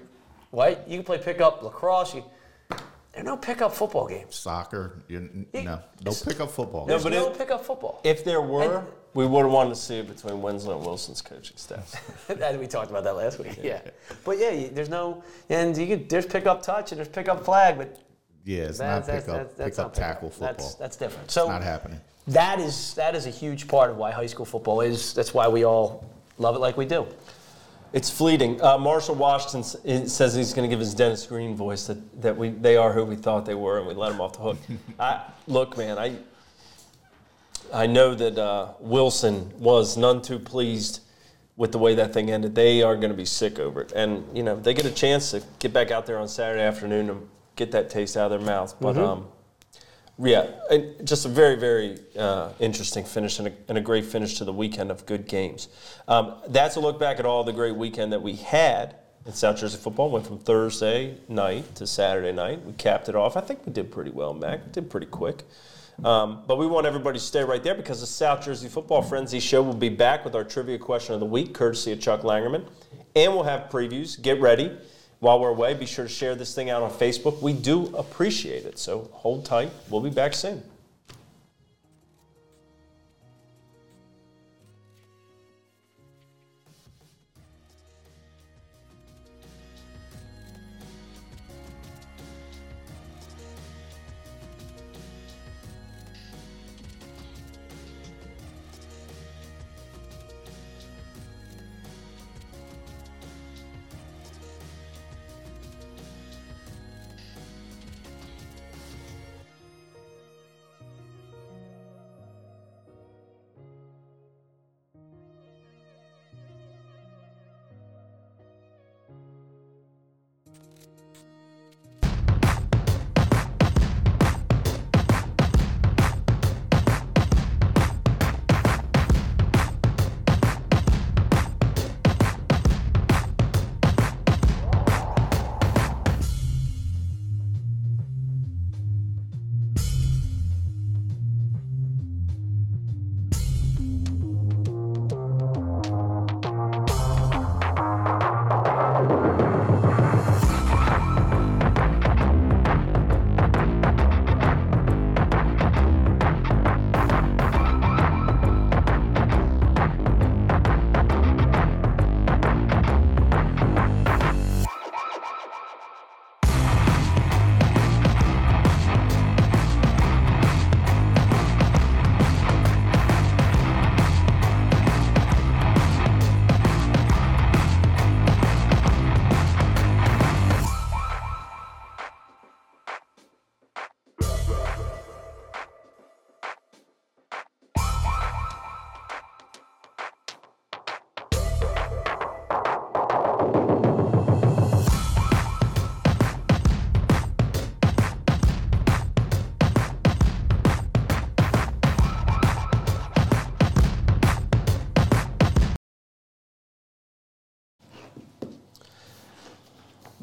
what? You can play pickup lacrosse. You, there are no pickup football games. Soccer, you, Yeah, no, no pickup football. There's but no it- pickup football. If there were, And- we would have wanted to see it between Winslow and Wilson's coaching staff. And we talked about that last week. Yeah, but yeah, you- there's no, and you can there's pickup touch and there's pickup flag, but yeah, it's that's, not that's, pickup that's, that's pickup not pickup. tackle football. That's that's different. So not happening. that is that is a huge part of why high school football is. That's why we all love it like we do. It's fleeting. Uh, Marshall Washington says he's going to give his Dennis Green voice that, that we they are who we thought they were, and we let him off the hook. I, look, man, I I know that uh, Wilson was none too pleased with the way that thing ended. They are going to be sick over it, and you know they get a chance to get back out there on Saturday afternoon and get that taste out of their mouth. But um, yeah, and just a very, very uh, interesting finish and a, and a great finish to the weekend of good games. Um, that's a look back at all the great weekend that we had in South Jersey football. Went from Thursday night to Saturday night. We capped it off. I think we did pretty well, Mac. We did pretty quick. Um, but we want everybody to stay right there because the South Jersey Football Frenzy Show will be back with our trivia question of the week, courtesy of Chuck Langerman. And we'll have previews. Get ready. While we're away, be sure to share this thing out on Facebook. We do appreciate it. So hold tight. We'll be back soon.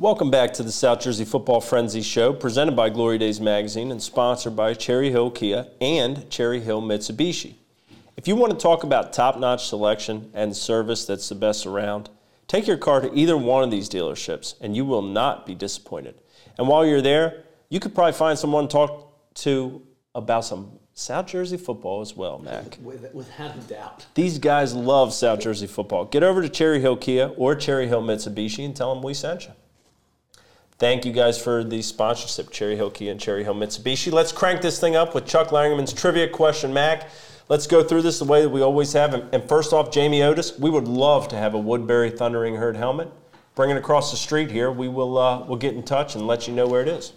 Welcome back to the South Jersey Football Frenzy Show, presented by Glory Days Magazine and sponsored by Cherry Hill Kia and Cherry Hill Mitsubishi. If you want to talk about top notch selection and service that's the best around, take your car to either one of these dealerships and you will not be disappointed. And while you're there, you could probably find someone to talk to about some South Jersey football as well, Mac. Without a doubt. These guys love South Jersey football. Get over to Cherry Hill Kia or Cherry Hill Mitsubishi and tell them we sent you. Thank you guys for the sponsorship, Cherry Hill Kia and Cherry Hill Mitsubishi. Let's crank this thing up with Chuck Langerman's trivia question, Mac. Let's go through this the way that we always have. And and first off, Jamie Otis, we would love to have a Woodbury Thundering Herd helmet. Bring it across the street here. We will uh, we'll get in touch and let you know where it is.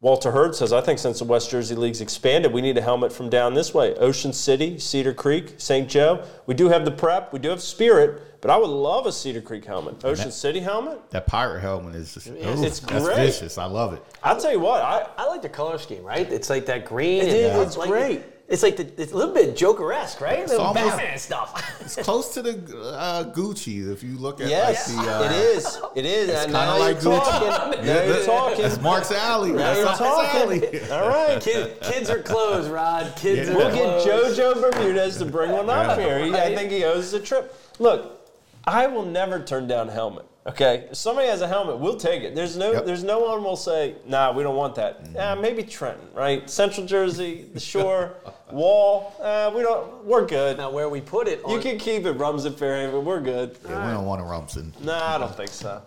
Walter Hurd says, I think since the West Jersey League's expanded, we need a helmet from down this way. Ocean City, Cedar Creek, St. Joe. We do have the prep, we do have Spirit, but I would love a Cedar Creek helmet. Ocean City helmet? That pirate helmet is just, ooh, it's that's great. vicious. I love it. I'll tell you what, I, I like the color scheme, right? It's like that green. It and is, it's like- great. It's like the, it's a little bit Joker-esque, right? It's almost- Batman stuff. It's close to the uh, Gucci if you look at yes, like the. Uh, it is. It is. It's And kinda like you're Gucci. talking. Now you're talking. That's Mark's alley. Now That's you're talking. alley. All right. Kid, kids are closed, Rod. Kids Yeah. are We'll get. JoJo Bermudez to bring one up Yeah. here. He, I think he owes us a trip. Look, I will never turn down a helmet. Okay, if somebody has a helmet, we'll take it. There's no, Yep. there's no one will say, "Nah, we don't want that." Yeah, maybe Trenton, right? Central Jersey, the Shore, Wall. Uh, we don't. We're good. Now, where we put it, You on- can keep it, Rums at Fairhaven. We're good. Yeah, we don't want a Rumson. Nah, I don't think so.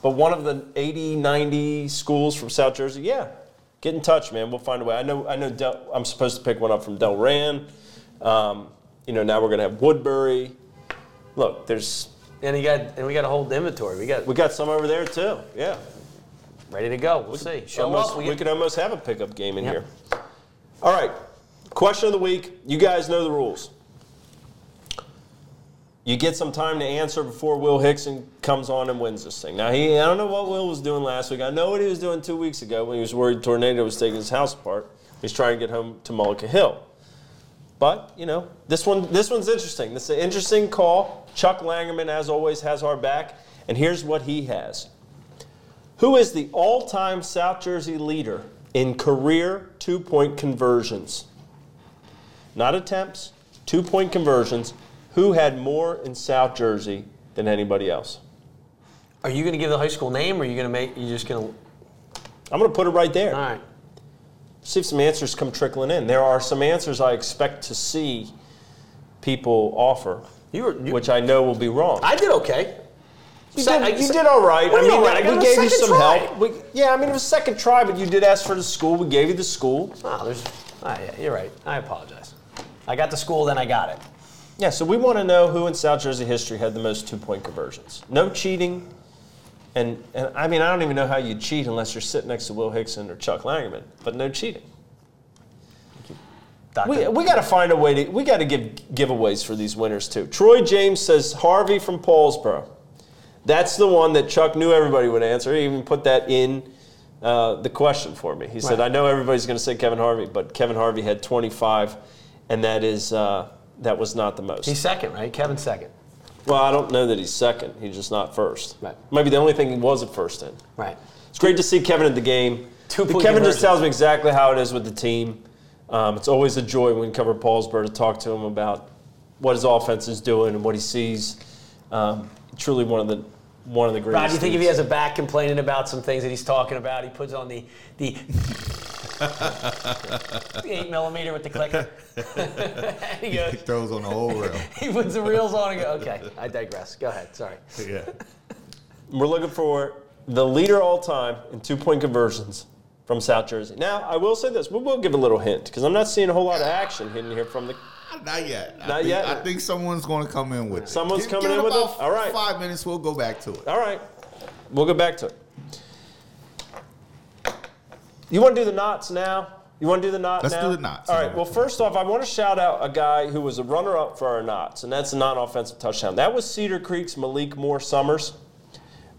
But one of the 80, 90 schools from South Jersey, yeah, get in touch, man. We'll find a way. I know. I know. Del, I'm supposed to pick one up from Delran. Um, you know, now we're gonna have Woodbury. Look, there's and you got and we got to hold inventory. We got we got some over there too. Yeah. ready to go. We'll see. Show almost, up. we, We could almost have a pickup game in Yep. here. All right. Question of the week. You guys know the rules. You get some time to answer before Will Hickson comes on and wins this thing. Now he, I don't know what Will was doing last week. I know what he was doing two weeks ago when he was worried tornado was taking his house apart. He's trying to get home to Mullica Hill. But you know, this one, this one's interesting. This is an interesting call. Chuck Langerman, as always, has our back, and here's what he has. Who is the all-time South Jersey leader in career two-point conversions? Not attempts, two-point conversions. Who had more in South Jersey than anybody else? are you going to give the high school name, or are you going to make? You just going to? I'm going to put it right there. All right. See if some answers come trickling in. There are some answers I expect to see people offer, You were. You, which I know will be wrong. I did okay. You Se- did, I- you se- did all right. I mean, all right? I we gave you some try. help. We, yeah, I mean, it was second try, but you did ask for the school. We gave you the school. Oh, there's. Ah, yeah, you're right. I apologize. I got the school, then I got it. Yeah, so we want to know who in South Jersey history had the most two-point conversions. No cheating, and and I mean, I don't even know how you cheat unless you're sitting next to Will Hickson or Chuck Langerman, but no cheating. We, we got to find a way to we got to give giveaways for these winners too. Troy James says Harvey from Paulsboro. That's the one that Chuck knew everybody would answer. He even put that in uh, the question for me. He said, Right. "I know everybody's going to say Kevin Harvey, but Kevin Harvey had 25, and that is uh, that was not the most." He's second, right? Kevin's second. Well, I don't know that he's second. He's just not first. Right. Maybe the only thing he was at first in. Right. It's great to see Kevin at the game. Two-point Kevin just tells me exactly how it is with the team. Um, it's always a joy when we cover Paulsboro to talk to him about what his offense is doing and what he sees. Um, truly one of the one of the greatest. Rod, do you think if he has a back complaining about some things that he's talking about, he puts on the the, the eight millimeter with the clicker? he goes, He throws on the whole rail. he puts the reels on and goes, okay, I digress. Go ahead. Sorry. yeah. We're looking for the leader all time in two point conversions from South Jersey. Now, I will say this: we will give a little hint because I'm not seeing a whole lot of action hidden here from the Not yet. I Not think, yet? I think someone's going to come in with it. Someone's Give- coming give in with it? All right. Five minutes, we'll go back to it. All right. We'll go back to it. You want to do the knots now? You want to do the knot Let's now? do the knots. All right. Well, first off, I want to shout out a guy who was a runner-up for our knots, and that's a non-offensive touchdown. That was Cedar Creek's Malik Moore Summers.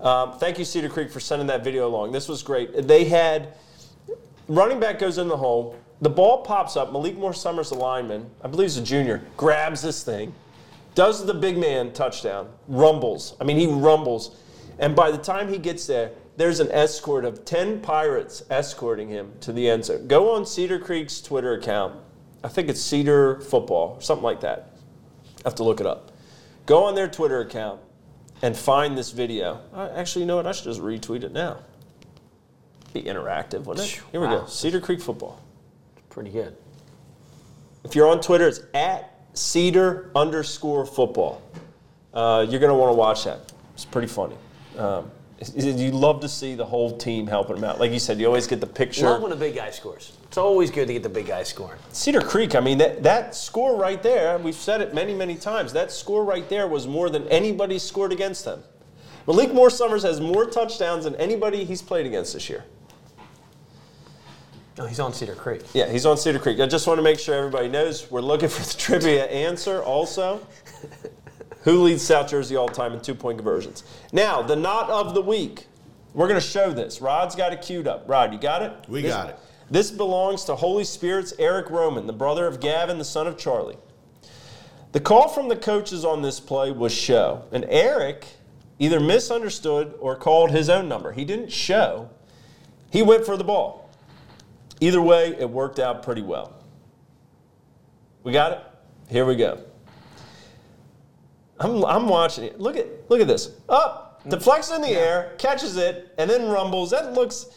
Um, thank you, Cedar Creek, for sending that video along. This was great. They had running back goes in the hole. The ball pops up. Malik Moore Summers, the lineman, I believe he's a junior, grabs this thing, does the big man touchdown, rumbles. I mean, he rumbles. And by the time he gets there, there's an escort of 10 pirates escorting him to the end zone. Go on Cedar Creek's Twitter account. I think it's Cedar Football, something like that. I have to look it up. Go on their Twitter account and find this video. Actually, you know what? I should just retweet it now. Be interactive, wouldn't it? Here we go. Cedar Creek Football. Pretty good. If you're on Twitter, it's at Cedar underscore football. Uh, you're going to want to watch that. It's pretty funny. Um, you love to see the whole team helping them out. Like you said, you always get the picture. Love when a big guy scores. It's always good to get the big guy scoring. Cedar Creek, I mean, that, that score right there, we've said it many, many times, that score right there was more than anybody scored against them. Malik Moore Summers has more touchdowns than anybody he's played against this year. No, he's on Cedar Creek. Yeah, he's on Cedar Creek. I just want to make sure everybody knows we're looking for the trivia answer also. Who leads South Jersey all time in two point conversions? Now, the knot of the week. We're going to show this. Rod's got it queued up. Rod, you got it? We This- got it. This belongs to Holy Spirit's Eric Roman, the brother of Gavin, the son of Charlie. The call from the coaches on this play was show, and Eric either misunderstood or called his own number. He didn't show, he went for the ball. Either way, it worked out pretty well. We got it? Here we go. I'm, I'm watching it. Look at look at this. Up. deflects in the air, catches it, and then rumbles. That looks.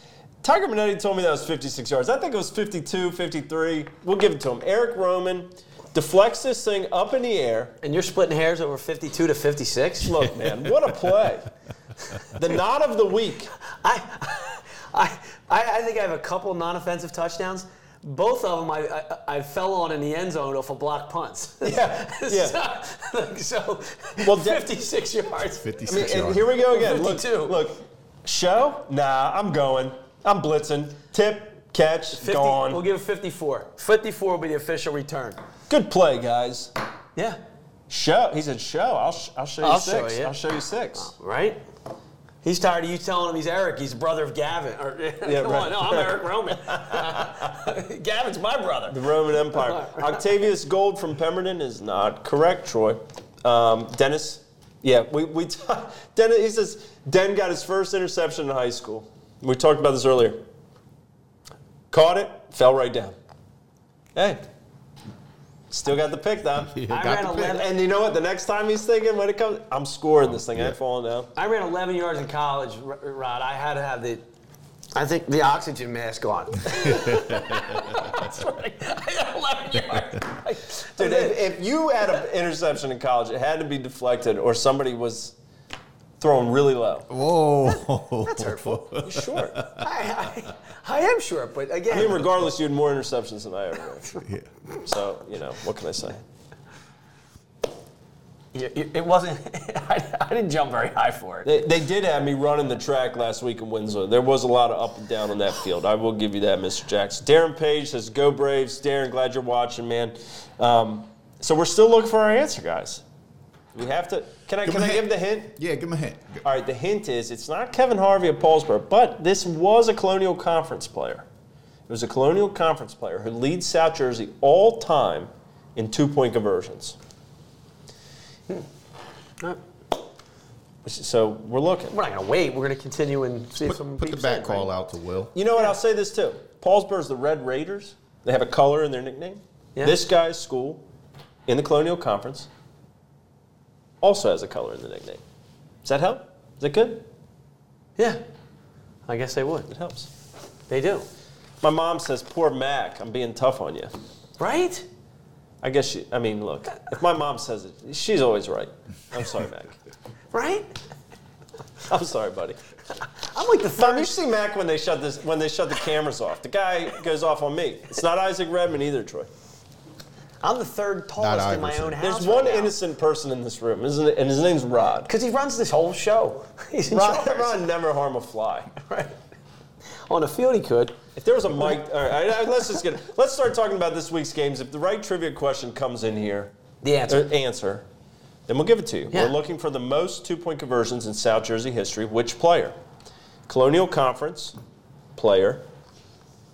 Tiger Minetti told me that was 56 yards. I think it was 52, 53. We'll give it to him. Eric Roman deflects this thing up in the air. And you're splitting hairs over 52 to 56? Look, man, what a play. The knot of the week. I, I, I I think I have a couple non-offensive touchdowns. Both of them I, I, I fell on in the end zone off of block punts. Yeah, yeah. so, like, so Well, de- 56 yards. 56 I mean, and yards. here we go again. Look, 52. look. Show? Nah, I'm going. I'm blitzing. Tip, catch, 50, gone. We'll give it 54. 54 will be the official return. Good play, guys. Yeah. Show. He said, "Show." I'll, sh- I'll show you I'll show six. you. I'll show you six. Right? He's tired of you telling him he's Eric. He's the brother of Gavin. Or, Yeah, come right. on, no, I'm Eric Roman. Gavin's my brother. The Roman Empire. Octavius Gold from Pemberton is not correct, Troy. Um, Dennis. Yeah, we we. T- Dennis. He says Den got his first interception in high school. We talked about this earlier. Caught it, fell right down. Hey, still got the pick though. Yeah, I got ran the pick. 11 And you know what? The next time he's thinking, when it comes, I'm scoring this thing. I Yeah. ain't falling down. I ran 11 yards in college, Rod. I had to have the, I think the oxygen mask on. That's right. I had 11 yards. Dude, if, if you had an interception in college, it had to be deflected, or somebody was throwing really low. Whoa. That's hurtful. You're short. I, I, I am short, but again, I mean, regardless, you had more interceptions than I ever had. Yeah. So, you know, what can I say? you- you- it wasn't. I, I didn't jump very high for it. They, they did have me running the track last week in Winslow. There was a lot of up and down on that field. I will give you that, Mr. Jackson. Darren Page says, Go Braves. Darren, glad you're watching, man. Um, so we're still looking for our answer, guys. We have to. Can I, Give can him I a give the hint? Yeah, give him a hint. All right, the hint is it's not Kevin Harvey of Paulsboro, but this was a Colonial Conference player. It was a Colonial Conference player who leads South Jersey all time in two point conversions. Uh, So we're looking. We're not going to wait. We're going to continue and see if Put, someone put the back in, call right? out to Will. You know what? I'll say this too. Paulsboro's the Red Raiders. They have a color in their nickname. Yeah. This guy's school in the Colonial Conference also has a color in the nickname. Does that help? Is that good? Yeah. I guess they would. It helps. They do. My mom says, "Poor Mac, I'm being tough on you." Right? I guess she. I mean, look. If my mom says it, she's always right. I'm sorry, Mac. Right? I'm sorry, buddy. I'm like the third. you see Mac when they shut this when they shut the cameras off. The guy goes off on me. It's not Isaac Redman either, Troy. I'm the third tallest in my own house. There's one right now. innocent person in this room, isn't it? And his name's Rod. Because he runs this whole show. He's in Rod, charge. Rod never harm a fly. Right. On the field, he could. If there was a mic, all right, all right, let's just get. Let's start talking about this week's games. If the right trivia question comes in here, The answer. answer, then we'll give it to you. Yeah. We're looking for the most two-point conversions in South Jersey history. Which player? Colonial Conference player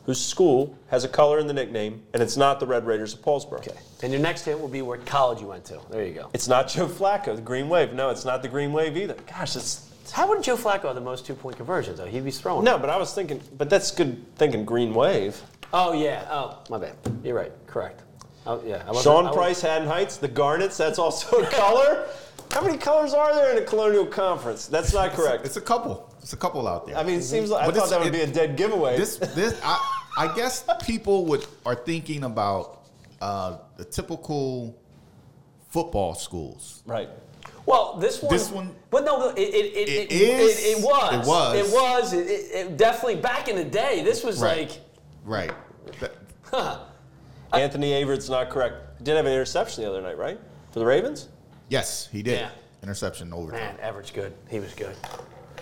whose school has a color in the nickname, and it's not the Red Raiders of Paulsboro. Okay. And your next hint will be what college you went to. There you go. It's not Joe Flacco, the Green Wave. No, it's not the Green Wave either. Gosh, it's How would Joe Flacco have the most two point conversions, though? He'd be throwing. no, but I was thinking, but that's good thinking. Green Wave. Oh, yeah. Oh, my bad. You're right. Correct. Oh, yeah. I wasn't- Sean I was- Price, Haddon Heights, the Garnets. That's also a color. How many colors are there in a Colonial Conference? That's not correct. It's a couple. It's a couple out there. I mean, it seems like I But thought this- that would it- be a dead giveaway. this this I, I guess people would are thinking about uh, the typical football schools. right. Well, this one. This one- But no, it, it, it, It it, is- it, it was. it was. It was. It, it, it definitely back in the day. This was Right. like. Right. That- Anthony Averett's not correct. Did have an interception the other night, right? For the Ravens? yes, he did. Yeah. Interception overtime. Man, Everett's good. He was good.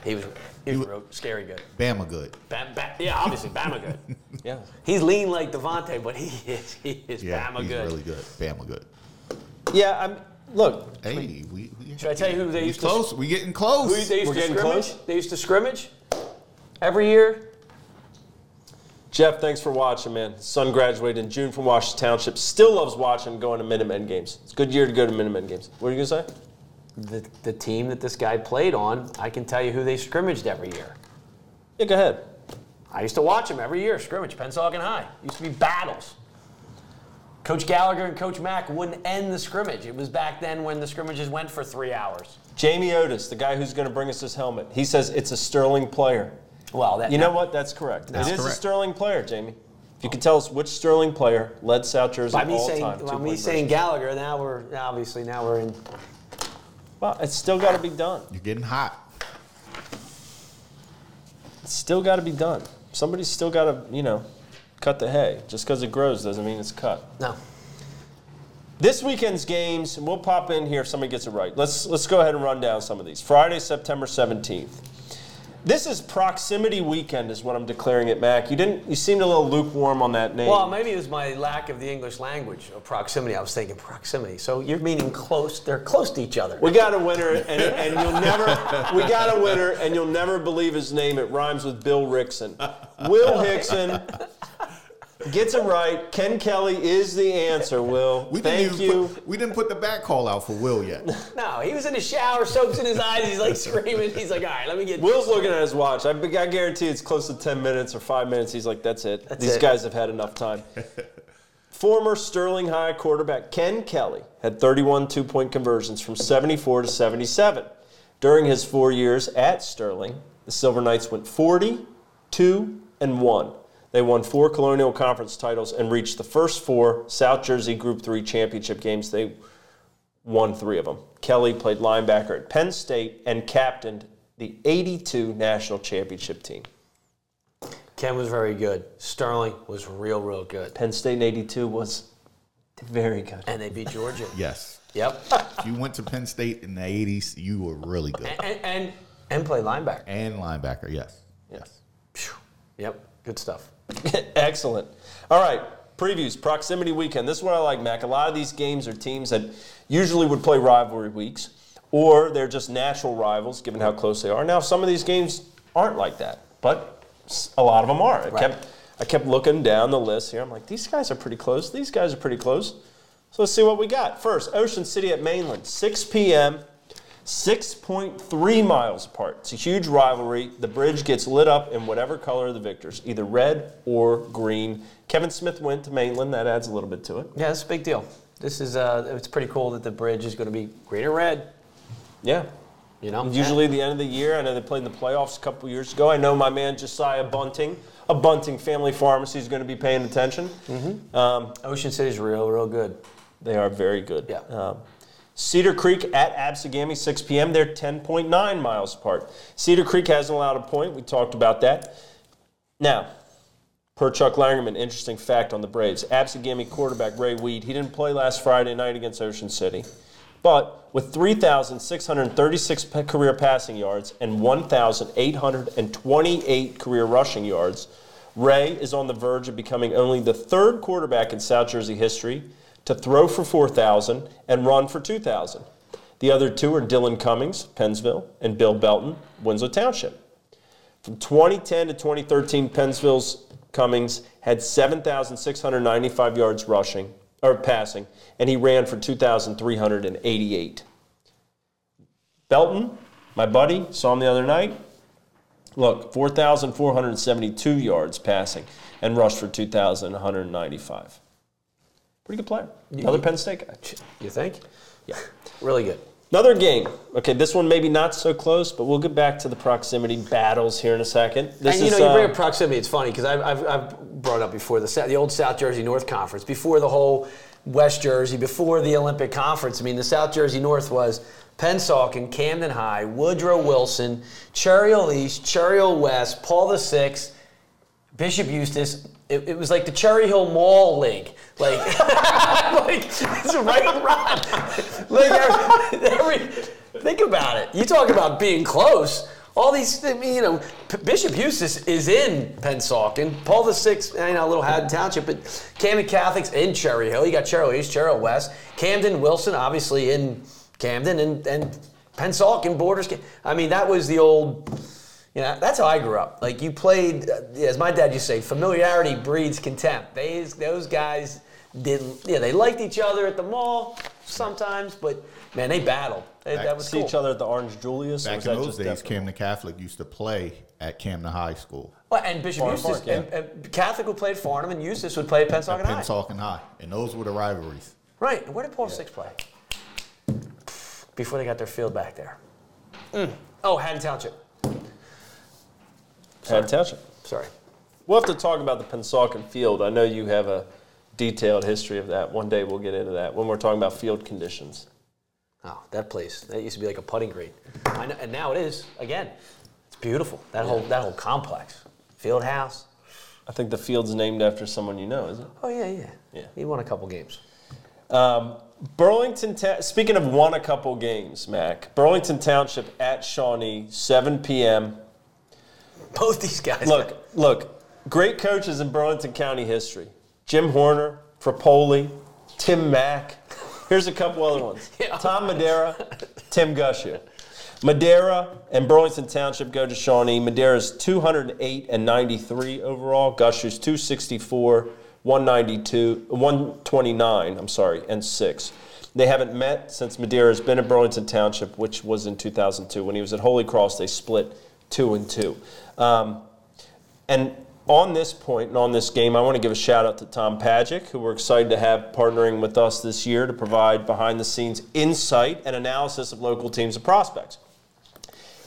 He was. He was real scary good. Bama good. Bam, Bam, yeah, obviously Bama good. Yeah. He's lean like Devontae, but he is. He is Yeah, Bama he's good. really good. Bama good. Yeah, I'm look, Hey, we, we Should I tell you who they we used to- close. We getting close. Who they used We're to getting scrimmage? close? They used to scrimmage every year. Jeff, thanks for watching, man. His son graduated in June from Washington Township. Still loves watching going to Minutemen games. It's a good year to go to Minutemen games. What are you gonna say? The, the team that this guy played on, I can tell you who they scrimmaged every year. Yeah, go ahead. I used to watch them every year, scrimmage, Pennsauken High. Used to be battles. Coach Gallagher and Coach Mack wouldn't end the scrimmage. It was back then when the scrimmages went for three hours. Jamie Otis, the guy who's going to bring us his helmet, he says it's a Sterling player. Well, that, You know what? That's correct. That's it is a. Sterling player, Jamie. If you could tell us which Sterling player led South Jersey By me all saying, time. by me saying Gallagher, now we're obviously now we're in. Well, it's still got to be done. You're getting hot. It's still got to be done. Somebody's still got to, you know, cut the hay. Just because it grows doesn't mean it's cut. No. This weekend's games, we'll pop in here if somebody gets it right. Let's let's go ahead and run down some of these. Friday, September 17th. This is proximity weekend, is what I'm declaring it, Mac. You didn't. You seemed a little lukewarm on that name. Well, maybe it was my lack of the English language of proximity. I was thinking proximity. So you're meaning close. They're close to each other. We got a winner, and, and you'll never. We got a winner, and you'll never believe his name. It rhymes with Bill Rickson. Will Hickson gets it right. Ken Kelly is the answer. Will, We didn't thank you. Put, we didn't put the back call out for Will yet. No, he was in the shower, soaps in his eyes. He's like screaming. He's like, all right, let me get. Will's looking at his watch. I, I guarantee it's close to 10 minutes or five minutes. He's like, that's it. That's These it. guys have had enough time. Former Sterling High quarterback Ken Kelly had 31 two point conversions from 74 to 77. During his four years at Sterling, the Silver Knights went 40, 2, and 1. They won four Colonial Conference titles and reached the first four South Jersey Group 3 championship games. They won three of them. Kelly played linebacker at Penn State and captained the 82 national championship team. Ken was very good. Sterling was real, real good. Penn State in 82 was very good. And they beat Georgia. Yes. Yep. If you went to Penn State in the 80s, you were really good. And and and play linebacker. And linebacker, yes. Yes. Phew. Yep. Good stuff. Excellent. All right, previews, proximity weekend. This is what I like, Mac. A lot of these games are teams that usually would play rivalry weeks, or they're just natural rivals given how close they are. Now, some of these games aren't like that, but a lot of them are. I, Right. kept, I kept looking down the list here. I'm like, these guys are pretty close. These guys are pretty close. So let's see what we got. First, Ocean City at Mainland, 6 p.m. 6.3 miles apart. It's a huge rivalry. The bridge gets lit up in whatever color of the victors, either red or green. Kevin Smith went to Mainland. That adds a little bit to it. Yeah, it's a big deal. This is uh, it's pretty cool that the bridge is going to be green and red. Yeah. You know, Usually the end of the year. I know they played in the playoffs a couple years ago. I know my man Josiah Bunting, a Bunting Family Pharmacy, is going to be paying attention. Um, Ocean City's real, real good. They are very good. Yeah. Um, Cedar Creek at Absegami, 6 p.m. They're 10.9 miles apart. Cedar Creek hasn't allowed a point. We talked about that. Now, per Chuck Langerman, interesting fact on the Braves. Absegami quarterback Ray Weed, he didn't play last Friday night against Ocean City. But with 3,636 career passing yards and 1,828 career rushing yards, Ray is on the verge of becoming only the third quarterback in South Jersey history to throw for 4,000 and run for 2,000. The other two are Dylan Cummings, Pennsville, and Bill Belton, Winslow Township. From 2010 to 2013, Pennsville's Cummings had 7,695 yards rushing or passing, and he ran for 2,388. Belton, my buddy, saw him the other night. Look, 4,472 yards passing and rushed for 2,195. Pretty good player. Another Penn State guy. You think? Yeah. Really good. Another game. Okay, this one maybe not so close, but we'll get back to the proximity battles here in a second. This and you is, know, you bring uh, up proximity. It's funny because I've, I've, I've brought up before the the old South Jersey North Conference, before the whole West Jersey, before the Olympic Conference. I mean, the South Jersey North was Pennsauken, Camden High, Woodrow Wilson, Cherry Hill East, Cherry Hill West, Paul the Sixth, Bishop Eustace. It, it was like the Cherry Hill Mall League. Like, like it's right around. Like every, every, think about it. You talk about being close. All these, I mean, you know, P- Bishop Eustace is in Pennsauken. Paul the Sixth, you know, Little Haddon Township, but Camden Catholics in Cherry Hill. You got Cherry East, Cherry West. Camden Wilson, obviously in Camden, and and Pennsauken borders. I mean, that was the old. You know, that's how I grew up. Like you played, uh, as my dad used to say, familiarity breeds contempt. They, those guys didn't. Yeah, they liked each other at the mall sometimes, but man, they battled. They- that was see cool. each other at the Orange Julius. or Back was in those days, Defton? Camden Catholic used to play at Camden High School. Well, and Bishop Farnham Eustace, Park, yeah. and, and Catholic would play at Farnham, and Eustace would play at Pennsauken High. Pennsauken High, and those were the rivalries. Right. And where did Paul Six play? Before they got their field back there. Mm. Oh, Haddon Township. Haddon Township. Sorry. We'll have to talk about the Pennsauken field. I know you have a detailed history of that. One day we'll get into that when we're talking about field conditions. Oh, that place. That used to be like a putting green. I know, and now it is again. It's beautiful. That whole that whole complex. Field house. I think the field's named after someone you know, isn't it? Oh yeah, yeah. Yeah. He won a couple games. Um, Burlington, Ta- speaking of won a couple games, Mac, Burlington Township at Shawnee, 7 p.m. Both these guys. Look, look, great coaches in Burlington County history. Jim Horner, Frapoli, Tim Mack. Here's a couple other ones. Yeah. Tom Madera, Tim Gushue. Madera and Burlington Township go to Shawnee. Madera's 208 and 93 overall. Gushue's 264, 192, 129, I'm sorry, and 6. They haven't met since Madera's been at Burlington Township, which was in 2002. When he was at Holy Cross, they split 2 and 2. Um, and on this point and on this game, I want to give a shout out to Tom Pajic, who we're excited to have partnering with us this year to provide behind the scenes insight and analysis of local teams and prospects.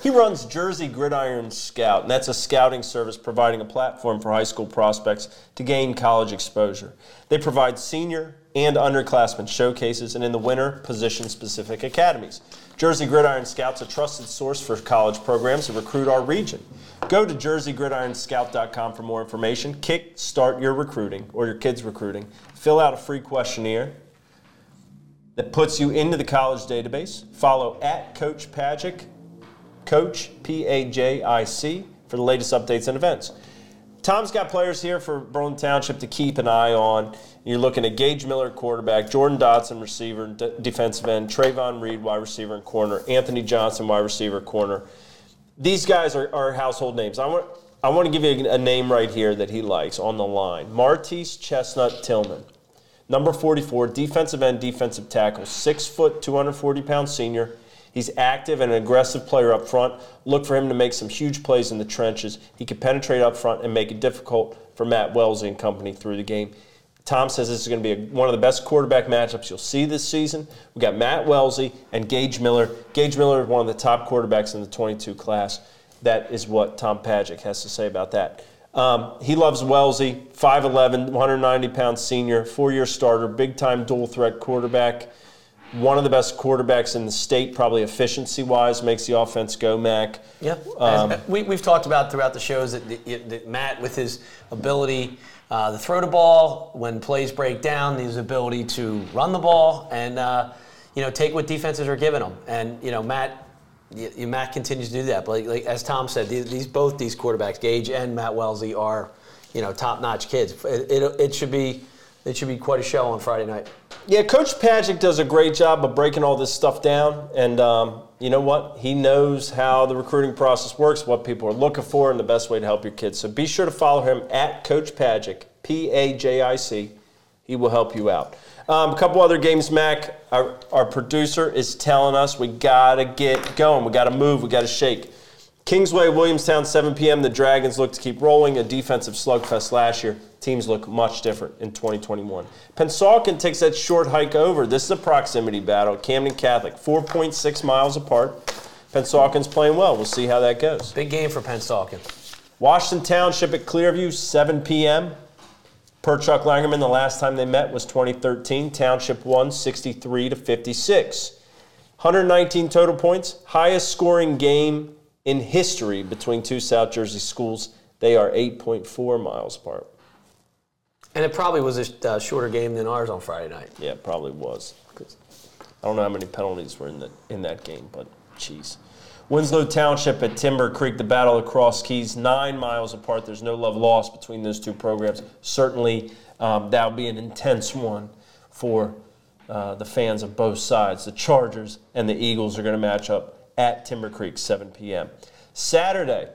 He runs Jersey Gridiron Scout, and that's a scouting service providing a platform for high school prospects to gain college exposure. They provide senior and underclassmen showcases, and in the winter, position specific academies. Jersey Gridiron Scout's a trusted source for college programs that recruit our region. Go to jerseygridironscout.com for more information. Kick start your recruiting or your kids' recruiting. Fill out a free questionnaire that puts you into the college database. Follow at Coach Pajic, Coach P A J I C, for the latest updates and events. Tom's got players here for Burlington Township to keep an eye on. You're looking at Gage Miller, quarterback, Jordan Dotson, receiver, d- defensive end, Trayvon Reed, wide receiver and corner, Anthony Johnson, wide receiver, corner. These guys are, are household names. I want, I want to give you a, name right here that he likes on the line Martise Chestnut Tillman. Number 44, defensive end, defensive tackle, six foot, 240 pound senior. He's active and an aggressive player up front. Look for him to make some huge plays in the trenches. He can penetrate up front and make it difficult for Matt Wellesley and company through the game. Tom says this is going to be a, one of the best quarterback matchups you'll see this season. We got Matt Wellesley and Gage Miller. Gage Miller is one of the top quarterbacks in the 22 class. That is what Tom Pajic has to say about that. Um, he loves Wellesley, 5'11", 190 pound senior, four year starter, big time dual threat quarterback one of the best quarterbacks in the state, probably efficiency wise, makes the offense go, Mac. Yeah. Um, As- we, we've talked about throughout the shows that, that Matt, with his ability uh, to throw to ball when plays break down, his ability to run the ball, and uh, you know take what defenses are giving him. And you know Matt, y- y- Matt continues to do that. But like, like, as Tom said, these, these both these quarterbacks, Gage and Matt Wellesley, are you know top notch kids. It, it, it should be it should be quite a show on Friday night. Yeah, Coach Pajic does a great job of breaking all this stuff down. And um, you know what? He knows how the recruiting process works, what people are looking for, and the best way to help your kids. So be sure to follow him at Coach Pajic, P A J I C. He will help you out. Um, a couple other games, Mac. Our, our producer is telling us we got to get going. We got to move. We got to shake. Kingsway, Williamstown, 7 p.m. The Dragons look to keep rolling. A defensive slugfest last year. Teams look much different in 2021. Pennsauken takes that short hike over. This is a proximity battle. Camden Catholic, 4.6 miles apart. Pennsauken's playing well. We'll see how that goes. Big game for Pennsauken. Washington Township at Clearview, 7 p.m. Per Chuck Langerman, the last time they met was 2013. Township won 63 to 56. 119 total points, highest scoring game in history between two South Jersey schools. They are 8.4 miles apart. And it probably was a uh, shorter game than ours on Friday night. Yeah, it probably was. I don't know how many penalties were in that in that game, but jeez. Winslow Township at Timber Creek, the battle of Cross Keys, nine miles apart. There's no love lost between those two programs. Certainly, um, that will be an intense one for uh, the fans of both sides. The Chargers and the Eagles are going to match up at Timber Creek, 7 p.m. Saturday,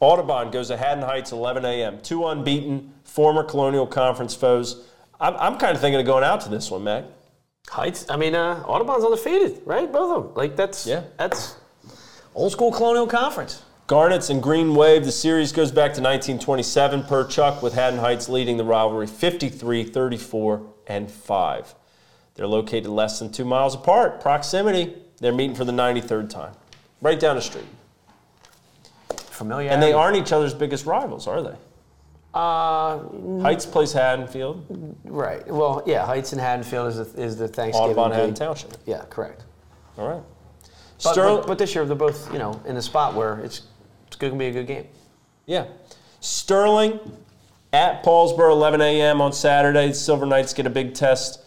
Audubon goes to Haddon Heights, 11 a.m. Two unbeaten former Colonial Conference foes. I'm, I'm kind of thinking of going out to this one, Mac. Heights. I mean, uh, Audubon's undefeated, right? Both of them. Like that's Yeah. that's old school Colonial Conference. Garnets and Green Wave. The series goes back to 1927 per Chuck, with Haddon Heights leading the rivalry 53, 34, and 5. They're located less than two miles apart. Proximity. They're meeting for the 93rd time, right down the street. Familiar. And they aren't each other's biggest rivals, are they? Uh, Heights plays Haddonfield, right. Well, yeah. Heights and Haddonfield is the, is the Thanksgiving Audubon, Haddon Township. Yeah, correct. All right. But, Sterling, but, but this year they're both you know in a spot where it's it's going to be a good game. yeah. Sterling at Paulsboro, 11 a.m. on Saturday. The Silver Knights get a big test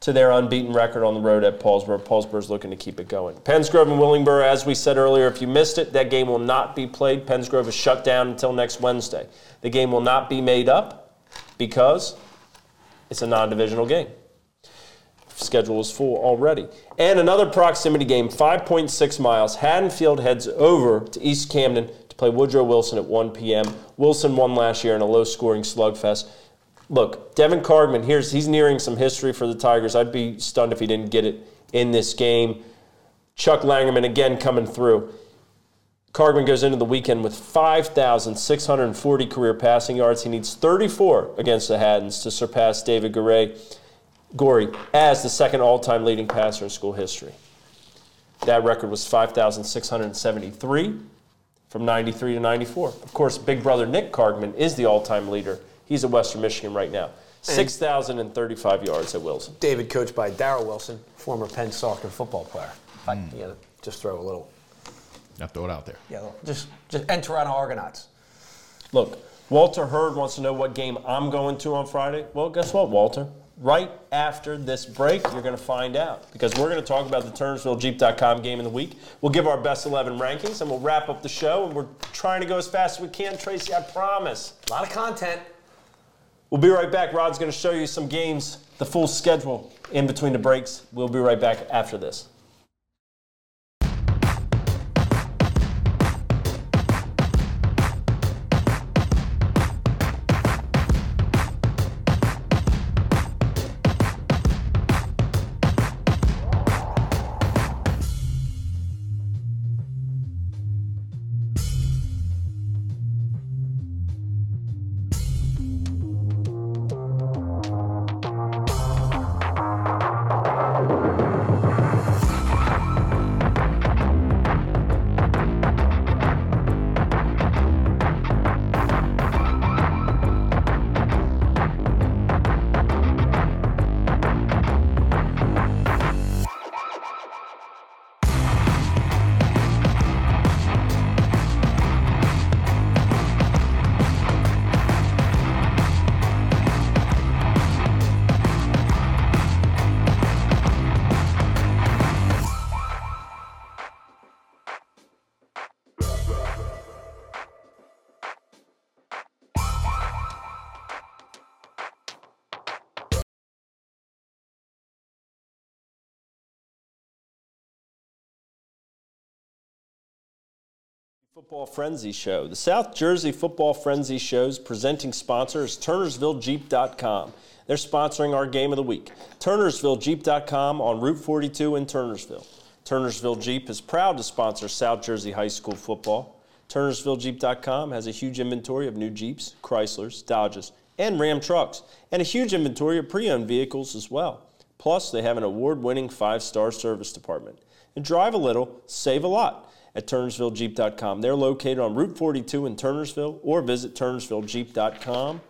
to their unbeaten record on the road at Paulsboro. Paulsboro's looking to keep it going. Penns Grove and Willingboro, as we said earlier, if you missed it, that game will not be played. Penns Grove is shut down until next Wednesday. The game will not be made up because it's a non-divisional game. Schedule is full already. And another proximity game, 5.6 miles. Haddonfield heads over to East Camden to play Woodrow Wilson at 1 p.m. Wilson won last year in a low-scoring slugfest. Look, Devin Cargman, here's he's nearing some history for the Tigers. I'd be stunned if he didn't get it in this game. Chuck Langerman again coming through. Cargman goes into the weekend with 5,640 career passing yards. He needs 34 against the Haddons to surpass David Goray, Gorey as the second all-time leading passer in school history. That record was 5,673 from 93 to 94. Of course, big brother Nick Cargman is the all-time leader. He's at Western Michigan right now. 6,035 yards at Wilson. David, coached by Darrell Wilson, former Penn soccer football player. If I, Hmm. you know, just throw a little, I throw it out there. yeah, just just and Toronto Argonauts. Look, Walter Hurd wants to know what game I'm going to on Friday. Well, guess what, Walter? Right after this break, you're going to find out because we're going to talk about the TurnersvilleJeep.com game of the week. We'll give our best 11 rankings and we'll wrap up the show. And we're trying to go as fast as we can, Tracy, I promise. A lot of content. We'll be right back. Rod's going to show you some games, the full schedule in between the breaks. We'll be right back after this. Football Frenzy Show. The South Jersey Football Frenzy Show's presenting sponsor is TurnersvilleJeep.com. They're sponsoring our game of the week. TurnersvilleJeep.com on Route 42 in Turnersville. Turnersville Jeep is proud to sponsor South Jersey High School football. TurnersvilleJeep.com has a huge inventory of new Jeeps, Chryslers, Dodges, and Ram trucks, and a huge inventory of pre owned vehicles as well. Plus, they have an award winning five star service department. And drive a little, save a lot at TurnersvilleJeep.com. They're located on Route 42 in Turnersville or visit TurnersvilleJeep.com.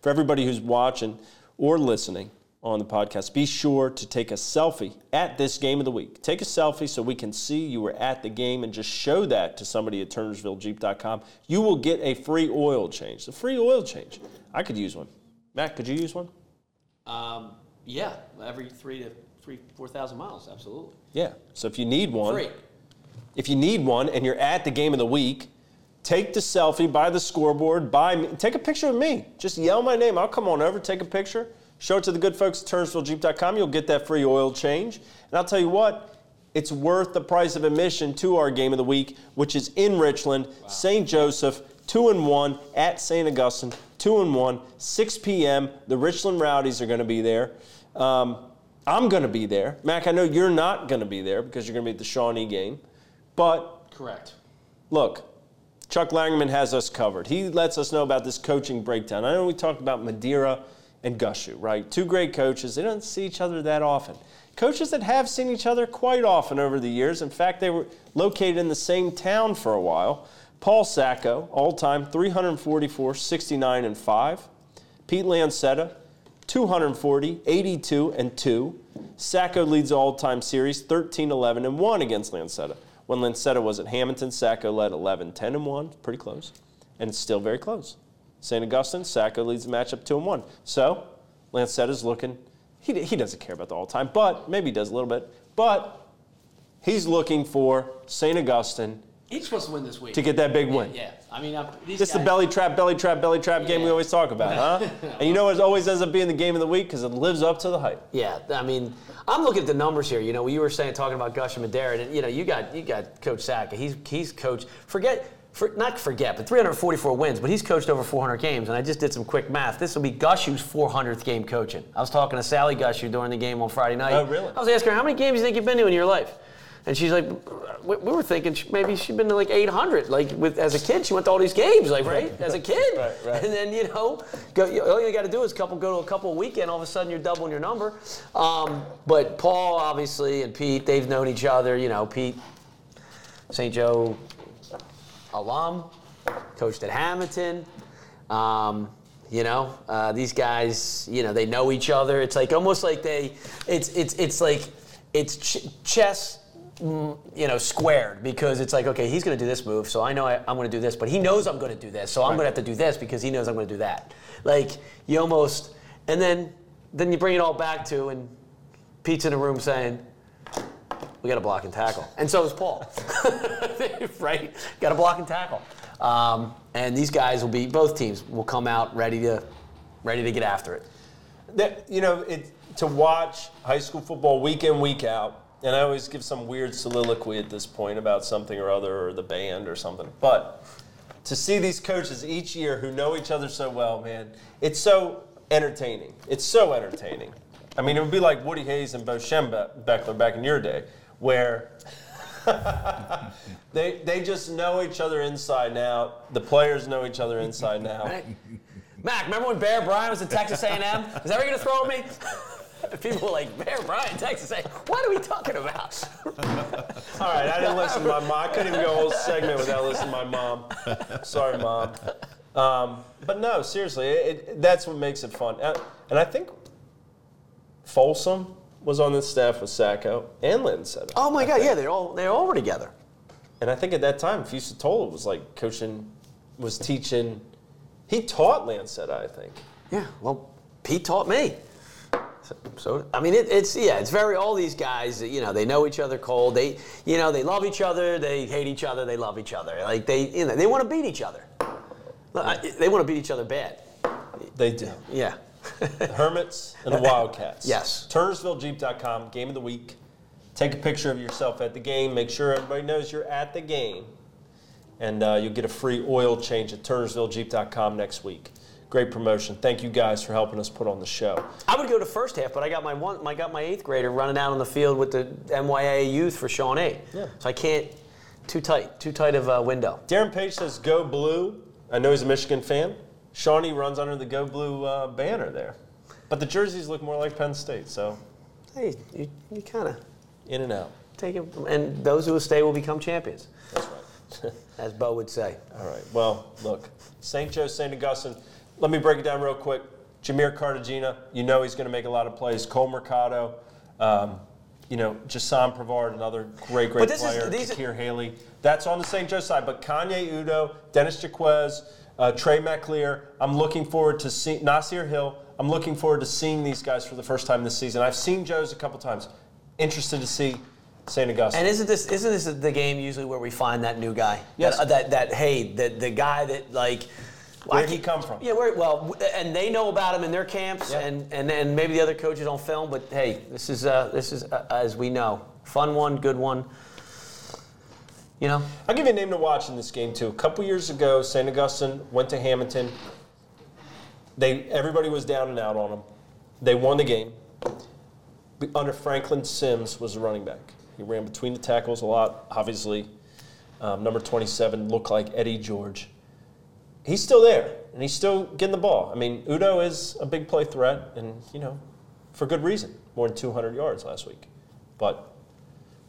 For everybody who's watching or listening on the podcast, be sure to take a selfie at this game of the week. Take a selfie so we can see you were at the game and just show that to somebody at TurnersvilleJeep.com. You will get a free oil change. A free oil change. I could use one. Matt, could you use one? Um, yeah, every three to three, four thousand miles, absolutely. Yeah. So if you need one, Free. If you need one and you're at the game of the week, take the selfie by the scoreboard, by me, take a picture of me. Just yell my name. I'll come on over, take a picture, show it to the good folks at TurnersvilleJeep.com. You'll get that free oil change. And I'll tell you what, it's worth the price of admission to our game of the week, which is in Richland, St. Joseph, 2 and 1 at St. Augustine, 2 and 1, 6 p.m. The Richland Rowdies are going to be there. Um, I'm going to be there. Mac, I know you're not going to be there because you're going to be at the Shawnee game. But Correct. look, Chuck Langerman has us covered. He lets us know about this coaching breakdown. I know we talked about Madera and Gushue, right? Two great coaches. They don't see each other that often. Coaches that have seen each other quite often over the years. In fact, they were located in the same town for a while. Paul Sacco, all time 344, 69, and 5. Pete Lancetta, 240, 82, and 2. Sacco leads all time series 13, 11, and 1 against Lancetta. When Lancetta was at Hamilton, Sacco led 11, 10, and 1, pretty close, and it's still very close. St. Augustine, Sacco leads the matchup 2 and 1. So, Lancetta's looking, he, he doesn't care about the all time, but maybe he does a little bit. But he's looking for St. Augustine He's supposed to win this week. to get that big win. Yeah, I mean, I'm, these This is the guys- belly trap, belly trap, belly trap game we Yeah. always talk about, huh? and you know what always ends up being the game of the week because it lives up to the hype. Yeah, I mean, I'm looking at the numbers here. You know, you were saying talking about Gush and Madera, and you know, you got you got Coach Sacco. He's he's coached. Forget. For, not forget, but 344 wins, but he's coached over 400 games, and I just did some quick math. This will be Gushue's 400th game coaching. I was talking to Sally Gushue during the game on Friday night. Oh, really? I was asking her, how many games do you think you've been to in your life? And she's like, we, we were thinking she- maybe she'd been to like 800. Like with as a kid, she went to all these games, like right, as a kid. Right, right. And then you know, go, you- all you got to do is couple go to a couple weekend. All of a sudden, you're doubling your number. Um, but Paul, obviously, and Pete, they've known each other. You know, Pete, St. Joe alum, coached at Hamilton. Um, you know, uh, these guys, you know, they know each other. It's like almost like they, it's it's it's like it's ch- chess, you know, squared because it's like okay, he's going to do this move, so I know I, I'm going to do this, but he knows I'm going to do this, so I'm going to have to do this because he knows I'm going to do that. Like you almost, and then then you bring it all back to and Pete's in a room saying, we got to block and tackle. And so is Paul. right? Got to block and tackle. Um, and these guys will be, both teams will come out ready to, ready to get after it. That, you know, it, to watch high school football week in, week out, and I always give some weird soliloquy at this point about something or other or the band or something. But to see these coaches each year who know each other so well, man, it's so entertaining. It's so entertaining. I mean, it would be like Woody Hayes and Bo Schembechler back in your day, where they, they just know each other inside and out. The players know each other inside and out. Mac, remember when Bear Bryant was at Texas A&M? Is that ever going to throw at me? People were like, Bear Bryant, Texas A&M. What are we talking about? All right, I didn't listen to my mom. I couldn't even go a whole segment without listening to my mom. Sorry, mom. Um, but no, seriously, it, it, that's what makes it fun. Uh, And I think Folsom was on the staff with Sacco and Lindsay. Oh my God, yeah, they're all, they're all together. And I think at that time, Fusatola was like coaching, was teaching. He taught Lancetta, I think. Yeah, well, Pete taught me. So, so I mean, it, it's yeah, it's very all these guys. You know, they know each other cold. They, you know, they love each other. They hate each other. They love each other. Like they, you know, they want to beat each other. They want to beat each other bad. They do. Yeah. The Hermits and the Wildcats. Yes. TurnersvilleJeep.com, game of the week. Take a picture of yourself at the game. Make sure everybody knows you're at the game. And uh, you'll get a free oil change at TurnersvilleJeep.com next week. Great promotion. Thank you guys for helping us put on the show. I would go to first half, but I got my one. I got my eighth grader running out on the field with the MYA youth for Shawnee. Yeah. So I can't. Too tight. Too tight of a window. Darren Page says, Go Blue. I know he's a Michigan fan. Shawnee runs under the Go Blue uh, banner there. But the jerseys look more like Penn State, so Hey, you, you kind of in and out. take it. And those who will stay will become champions, That's right. as Bo would say. All right. Well, look, St. Joe, St. Augustine. Let me break it down real quick. Jameer Cartagena, you know he's going to make a lot of plays. Cole Mercado, um, you know, Jason Pravard, another great, great this is- player. these- Kakir Haley. That's on the St. Joe side. But Kanye Udo, Dennis Jaquez, uh, Trey McClear. I'm looking forward to seeing Nasir Hill. I'm looking forward to seeing these guys for the first time this season. I've seen Joe's a couple times. Interested to see St. Augustine. And isn't this isn't this the game usually where we find that new guy? Yes. That, uh, that that hey, the the guy that like. Where'd he come from? Yeah, where, well, and they know about him in their camps, Yeah. and, and and maybe the other coaches on film. But hey, this is uh, this is uh, as we know, fun one, good one. You know, I'll give you a name to watch in this game too. A couple years ago, St. Augustine went to Hamilton. They everybody was down and out on them. They won the game. Under Franklin Sims was the running back. He ran between the tackles a lot. Obviously, Um, number 27 looked like Eddie George. He's still there, and he's still getting the ball. I mean, Udo is a big play threat, and, you know, for good reason. More than 200 yards last week. But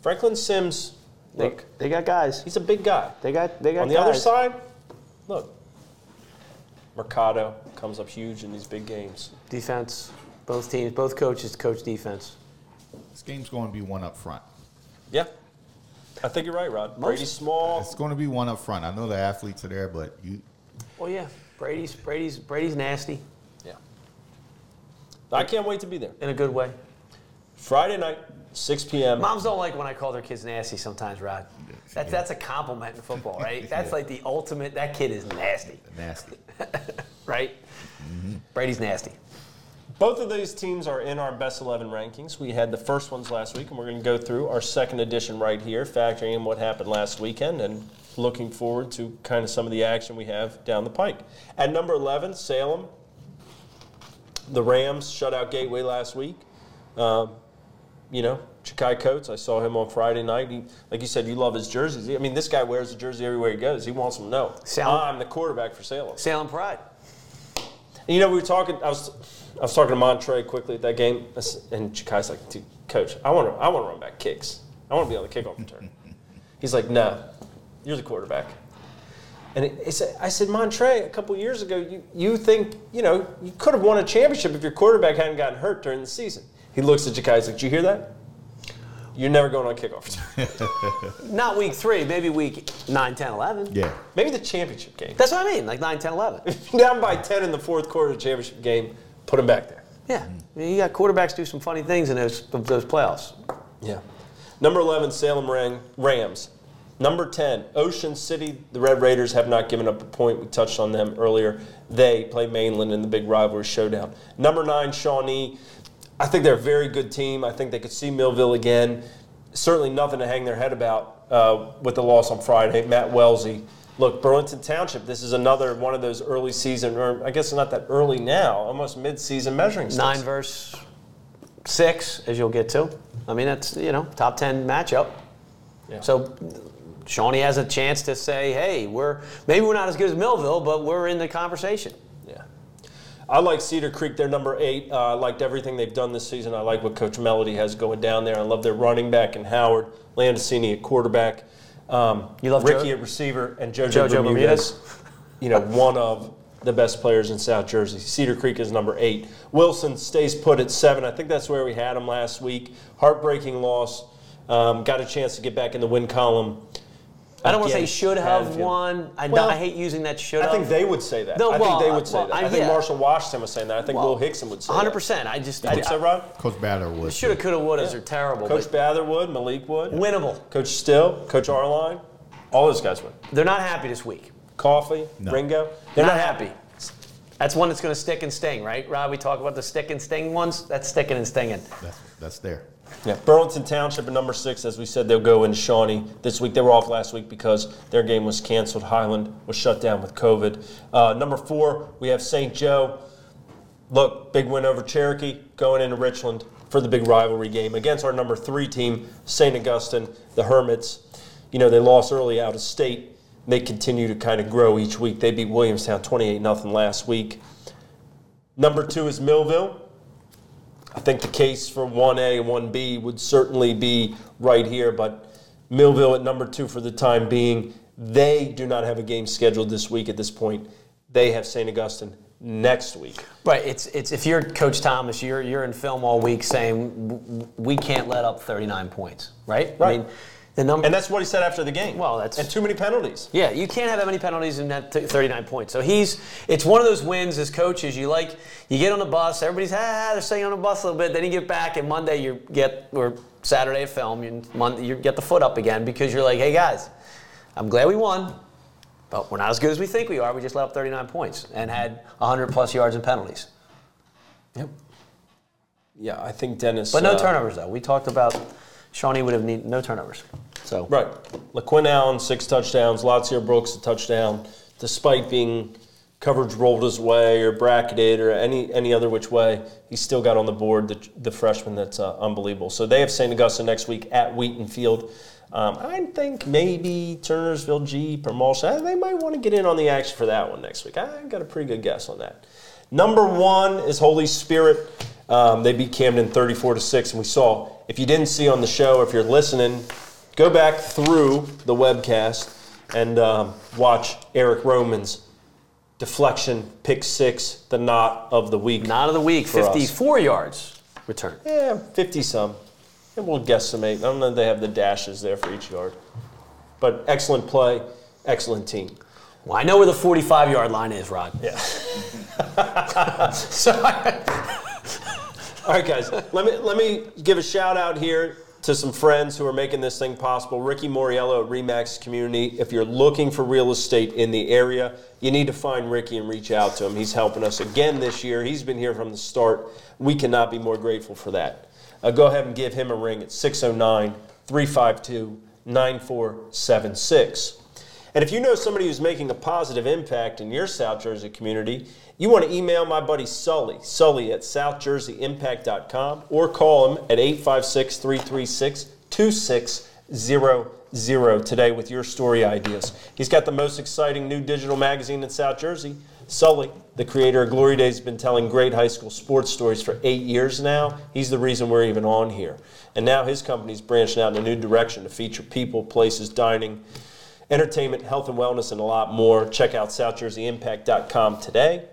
Franklin Sims, They, look, they got guys. he's a big guy. They got they got guys. On the guys. other side, look, Mercado comes up huge in these big games. defense. Both teams, both coaches coach defense. This game's going to be one up front. Yeah, I think you're right, Rod. Most- Brady's small. It's going to be one up front. I know the athletes are there, but you Well, yeah, Brady's Brady's Brady's nasty Yeah. I can't wait to be there. in a good way. Friday night, 6 p.m. Moms don't like when I call their kids nasty sometimes, Rod. That's that's a compliment in football, right? That's like the ultimate. That kid is nasty, nasty. right? Mm-hmm. Brady's nasty. Both of these teams are in our best 11 rankings. We had the first ones last week, and we're going to go through our second edition right here, factoring in what happened last weekend and looking forward to kind of some of the action we have down the pike. At number 11, Salem. The Rams shut out Gateway last week. Um, you know, Chakai Coates, I saw him on Friday night. He, like you said, you love his jerseys. I mean, this guy wears the jersey everywhere he goes. He wants them to know. Salem- I'm the quarterback for Salem. Salem Pride. And, you know, we were talking. I was, I was talking to Montre quickly at that game, and Chakai's like, "Dude, "Coach, I want to, I want to run back kicks. I want to be on the kickoff return." He's like, "No, you're the quarterback." And it, it's, I said, Montre, a couple years ago, you, you think, you know, you could have won a championship if your quarterback hadn't gotten hurt during the season. He looks at Chakai, he's like, "Did you hear that? You're never going on kickoff return." Not week three, maybe week 9, 10, 11. Yeah. Maybe the championship game. That's what I mean, like 9, 10, 11. If you're down by 10 in the fourth quarter of the championship game, put him back there. Yeah. Mm-hmm. You got quarterbacks do some funny things in those, those playoffs. Yeah. Number 11, Salem Ram- Rams. Number 10, Ocean City. The Red Raiders have not given up a point. We touched on them earlier. They play Mainland in the big rivalry showdown. Number 9, Shawnee. I think they're a very good team. I think they could see Millville again. Certainly nothing to hang their head about uh, with the loss on Friday. Matt Wellesley. Look, Burlington Township, this is another one of those early season, or I guess not that early now, almost mid-season measuring sticks. Nine verse six, as you'll get to. I mean, that's, you know, top 10 matchup. Yeah. So Shawnee has a chance to say, hey, we're maybe we're not as good as Millville, but we're in the conversation. Yeah. I like Cedar Creek. They're number eight. Uh, I liked everything they've done this season. I like what Coach Melody has going down there. I love their running back and Howard, Landicini at quarterback, um, You love Ricky Joe- at receiver, and JoJo, JoJo Bermudez. You know, one of the best players in South Jersey. Cedar Creek is number eight. Wilson stays put at seven. I think that's where we had him last week. Heartbreaking loss. Um, got a chance to get back in the win column. I don't want to say should have Haddonfield. won. I, Well, I hate using that should I have. think they would say that. No, I think well, they uh, would say well, that. I- I, think yeah. Marshall Washington was saying that. I think Will Hickson would say 100%. that. I just, You I, think so, Rod? Coach Batter was. shoulda, coulda, wouldas Yeah. are terrible. Coach but Batherwood, Malik Wood, winnable. Coach Still, Coach Arline, all those guys win. They're not happy this week. Coffee, No. Ringo, They're not happy. That's one that's going to stick and sting, right? Rob, we talk about the stick and sting ones. That's sticking and stinging. That's, that's there. Yeah, Burlington Township at number six, as we said, they'll go in Shawnee this week. They were off last week because their game was canceled. Highland was shut down with COVID. Uh, number four, we have St. Joe. Look, big win over Cherokee, going into Richland for the big rivalry game against our number three team, St. Augustine, the Hermits. You know, they lost early out of state. They continue to kind of grow each week. They beat Williamstown 28 0 last week. Number two is Millville. I think the case for 1A and 1B would certainly be right here, but Millville at number two for the time being. They do not have a game scheduled this week at this point. They have St. Augustine next week. Right. It's it's if you're Coach Thomas, you're you're in film all week saying "W- w- we can't let up 39 points, right? I Right. mean, the number. And that's what he said after the game. Well, that's- and too many penalties. Yeah, you can't have that many penalties in that th- 39 points. So he's, it's one of those wins as coaches. You like, you get on the bus, everybody's, ah, they're staying on the bus a little bit. Then you get back, and Monday you get, or Saturday film, you, Monday, you get the foot up again because you're like, hey guys, I'm glad we won, but we're not as good as we think we are. We just let up 39 points and had 100 plus yards and penalties. Yep. Yeah, I think Dennis. But no uh, turnovers though. We talked about Shawnee would have needed no turnovers. So Right. LaQuinn Allen, six touchdowns. Lazio Brooks, a touchdown, despite being coverage rolled his way or bracketed or any any other which way, he still got on the board. The, the freshman that's uh, unbelievable. So they have St. Augusta next week at Wheaton Field. Um, I think maybe Turnersville, or Mulch, uh, they might want to get in on the action for that one next week. I got a pretty good guess on that. Number one is Holy Spirit. Um, they beat Camden 34 to 6, and we saw, if you didn't see on the show, if you're listening, go back through the webcast and um, watch Eric Roman's deflection, pick six, the knot of the week. Not of the week, for us. 54 yards return. Yeah, 50 some. And we'll guesstimate. I don't know if they have the dashes there for each yard. But excellent play, excellent team. Well, I know where the 45 yard line is, Rod. Yeah. So, All right, guys. Let me let me give a shout out here to some friends who are making this thing possible. Ricky Moriello at Remax Community. If you're looking for real estate in the area, you need to find Ricky and reach out to him. He's helping us again this year. He's been here from the start. We cannot be more grateful for that. Uh, go ahead and give him a ring at 609 352 9476. And if you know somebody who's making a positive impact in your South Jersey community, you want to email my buddy Sully, Sully at southjerseyimpact.com, or call him at 856 336 2600 today with your story ideas. He's got the most exciting new digital magazine in South Jersey. Sully, the creator of Glory Days, has been telling great high school sports stories for eight years now. He's the reason we're even on here. And now his company's branching out in a new direction to feature people, places, dining, entertainment, health and wellness, and a lot more. Check out SouthJerseyImpact.com today.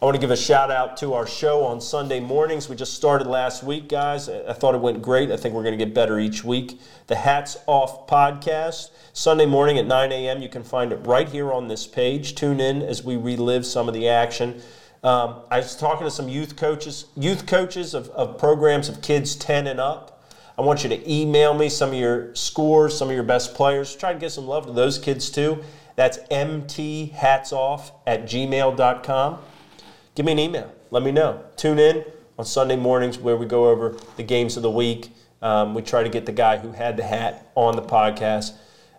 I want to give a shout out to our show on Sunday mornings. We just started last week, guys. I thought it went great. I think we're going to get better each week. The Hats Off podcast, Sunday morning at 9 a.m. You can find it right here on this page. Tune in as we relive some of the action. Um, I was talking to some youth coaches, youth coaches of, of programs of kids 10 and up. I want you to email me some of your scores, some of your best players. Try to get some love to those kids too. That's mthatsoff at gmail.com. Give me an email. Let me know. Tune in on Sunday mornings where we go over the games of the week. Um, we try to get the guy who had the hat on the podcast.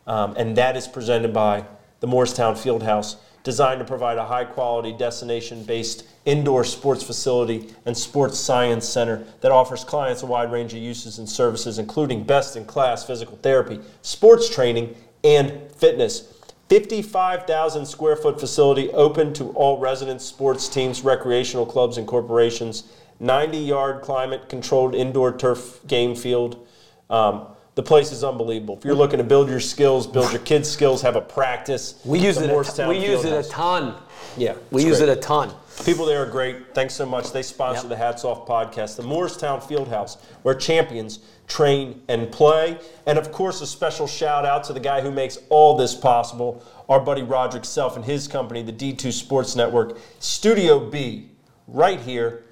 Um, and that is presented by the Morristown Fieldhouse, designed to provide a high quality destination based indoor sports facility and sports science center that offers clients a wide range of uses and services, including best in class physical therapy, sports training, and fitness. 55,000 square foot facility open to all residents, sports teams, recreational clubs, and corporations. 90 yard climate controlled indoor turf game field. Um, the place is unbelievable. If you're mm-hmm. looking to build your skills, build your kids' skills, have a practice, we use it. A, we use it a ton. Yeah, We use great. it a ton. People there are great. Thanks so much. They sponsor Yep. the Hats Off podcast, the Morristown Fieldhouse, where champions train and play. And of course, a special shout out to the guy who makes all this possible, our buddy Roderick Self and his company, the D2 Sports Network, Studio B, right here.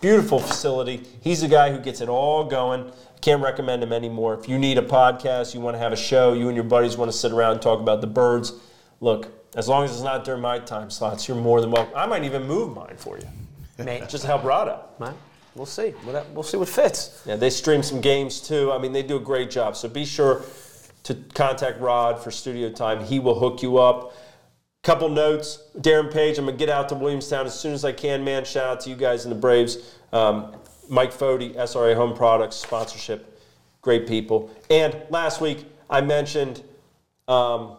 Beautiful facility. He's the guy who gets it all going. Can't recommend him anymore. If you need a podcast, you want to have a show, you and your buddies want to sit around and talk about the birds, look, as long as it's not during my time slots, you're more than welcome. I might even move mine for you, Man, just to help Rod out. man, we'll see. What- We'll see what fits. Yeah, they stream some games too. I mean, they do a great job. So be sure to contact Rod for studio time. He will hook you up. Couple notes. Darren Page, I'm going to get out to Williamstown as soon as I can, man. Shout out to you guys in the Braves. Um, Mike Fody, SRA Home Products, sponsorship. Great people. And last week, I mentioned um,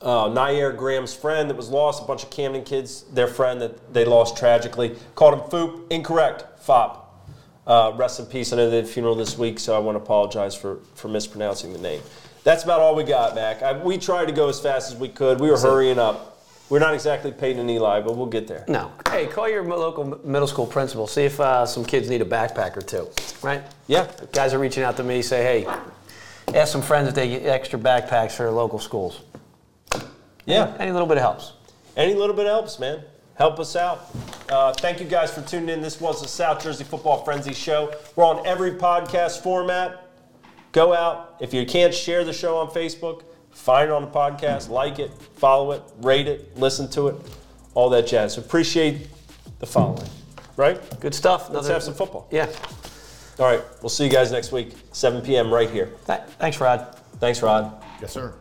uh, Nair Graham's friend that was lost, a bunch of Camden kids, their friend that they lost tragically. Called him Foop. Incorrect. Fop. Uh, rest in peace. I know they had a funeral this week, so I want to apologize for, for mispronouncing the name. That's about all we got, Mac. I, we tried to go as fast as we could. We were hurrying up. We're not exactly Peyton and Eli, but we'll get there. No. Hey, call your local middle school principal. See if uh, some kids need a backpack or two. Right? Yeah. Guys are reaching out to me. Say, hey, ask some friends if they get extra backpacks for their local schools. Yeah. Any little bit helps. Any little bit helps, man. Help us out. Uh, thank you guys for tuning in. This was the South Jersey Football Frenzy Show. We're on every podcast format. Go out. If you can't share the show on Facebook, find it on the podcast, like it, follow it, rate it, listen to it, all that jazz. Appreciate the following, right? Good stuff. Let's have some football. Yeah. All right. We'll see you guys next week, 7 p.m. right here. Th- thanks, Rod. Thanks, Rod. Yes, sir.